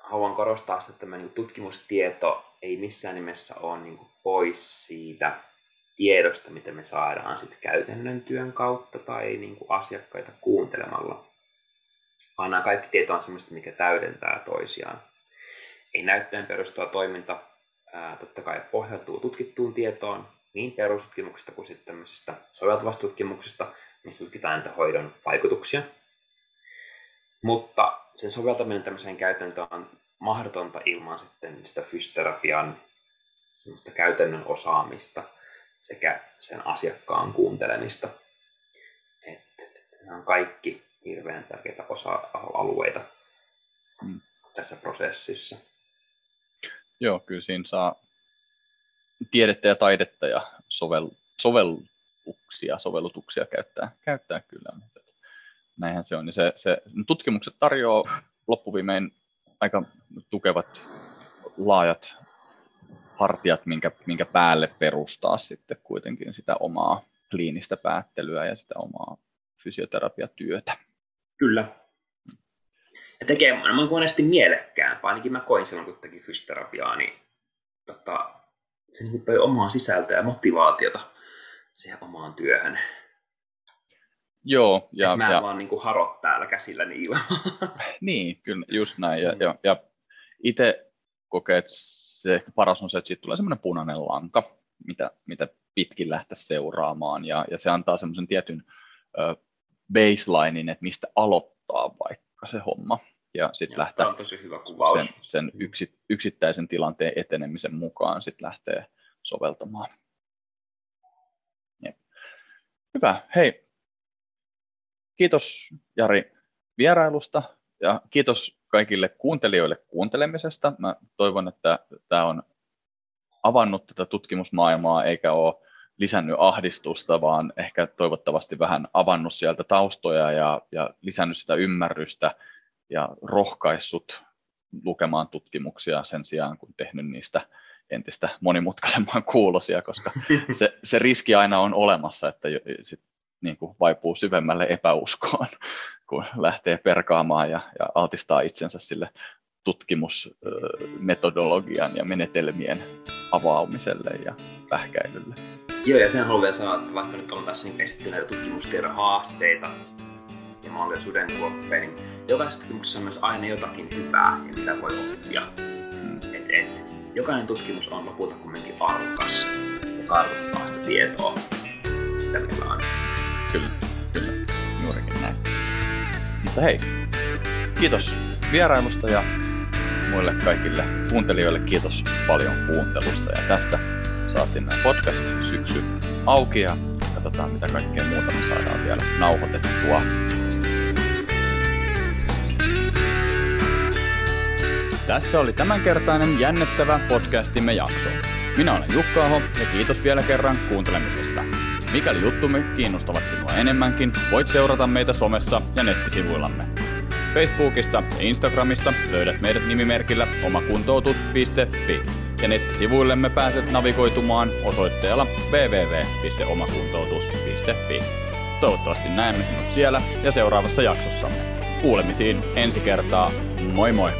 haluan korostaa sitä, että tämä niin tutkimustieto ei missään nimessä ole niin pois siitä tiedosta, mitä me saadaan sitten käytännön työn kautta tai niin asiakkaita kuuntelemalla. Vaan nämä kaikki tieto on sellaista, mikä täydentää toisiaan. Ei näyttöön perustuva toiminta ää, totta kai pohjautuu tutkittuun tietoon, niin perustutkimuksesta kuin sitten tämmöisistä soveltavasta tutkimuksesta, missä tutkitaan näitä hoidon vaikutuksia. Mutta sen soveltaminen tämmöiseen käytäntöön on mahdotonta ilman sitten sitä fysioterapian semmoista käytännön osaamista sekä sen asiakkaan kuuntelemista. Että nämä on kaikki hirveän tärkeitä osa-alueita hmm. tässä prosessissa. Joo, kyllä siinä saa tiedettä ja taidetta ja sovel, sovelluksia, sovellutuksia käyttää, käyttää kyllä. Näinhän se on. Ja se, se, tutkimukset tarjoaa loppuviimein aika tukevat laajat hartiat, minkä, minkä päälle perustaa sitten kuitenkin sitä omaa kliinistä päättelyä ja sitä omaa fysioterapiatyötä. Kyllä. Ja tekee monesti mielekkäämpää, ainakin mä koin silloin, kun teki fysioterapiaa, niin tota, se niin toi omaa sisältöä ja motivaatiota siihen omaan työhön. Joo. Ja, Et mä en ja, vaan niin kuin harot täällä käsilläni ilman. niin, kyllä, just näin. Ja, ja, ja itse kokee, että se ehkä paras on se, että siitä tulee semmoinen punainen lanka, mitä, mitä pitkin lähteä seuraamaan, ja, ja se antaa semmoisen tietyn ö, baselinein, että mistä aloittaa vaikka se homma. Ja sitten lähtee on tosi hyvä kuvaus. sen, sen yksi, yksittäisen tilanteen etenemisen mukaan sitten lähtee soveltamaan. Jep. Hyvä. Hei, kiitos Jari vierailusta ja kiitos kaikille kuuntelijoille kuuntelemisesta. Mä toivon, että tämä on avannut tätä tutkimusmaailmaa eikä ole lisännyt ahdistusta, vaan ehkä toivottavasti vähän avannut sieltä taustoja ja, ja lisännyt sitä ymmärrystä ja rohkaissut lukemaan tutkimuksia sen sijaan, kun tehnyt niistä entistä monimutkaisemman kuulosia, koska se, se riski aina on olemassa, että sit niin kuin vaipuu syvemmälle epäuskoon, kun lähtee perkaamaan ja, ja altistaa itsensä sille tutkimusmetodologian ja menetelmien avaamiselle ja pähkäilylle. Joo, ja sen haluan vielä sanoa, että vaikka nyt on tässä niin esitetty näitä tutkimustiedon haasteita ja mahdollisuuden kuoppeja, niin jokaisessa tutkimuksessa on myös aina jotakin hyvää ja mitä voi oppia. Hmm. Et, et, jokainen tutkimus on lopulta kuitenkin arvokas ja kartoittaa sitä tietoa, mitä meillä on. Kyllä, kyllä, juurikin näin. Mutta hei, kiitos vierailusta ja muille kaikille kuuntelijoille kiitos paljon kuuntelusta. Ja tästä saatiin nämä podcast syksy auki ja katsotaan mitä kaikkea muuta me saadaan vielä nauhoitettua. Tässä oli tämänkertainen jännittävä podcastimme jakso. Minä olen Jukka Aho ja kiitos vielä kerran kuuntelemisesta. Mikäli juttumme kiinnostavat sinua enemmänkin, voit seurata meitä somessa ja nettisivuillamme. Facebookista ja Instagramista löydät meidät nimimerkillä omakuntoutus.fi ja nettisivuillemme pääset navigoitumaan osoitteella www.omakuntoutus.fi. Toivottavasti näemme sinut siellä ja seuraavassa jaksossamme. Kuulemisiin ensi kertaa. Moi moi!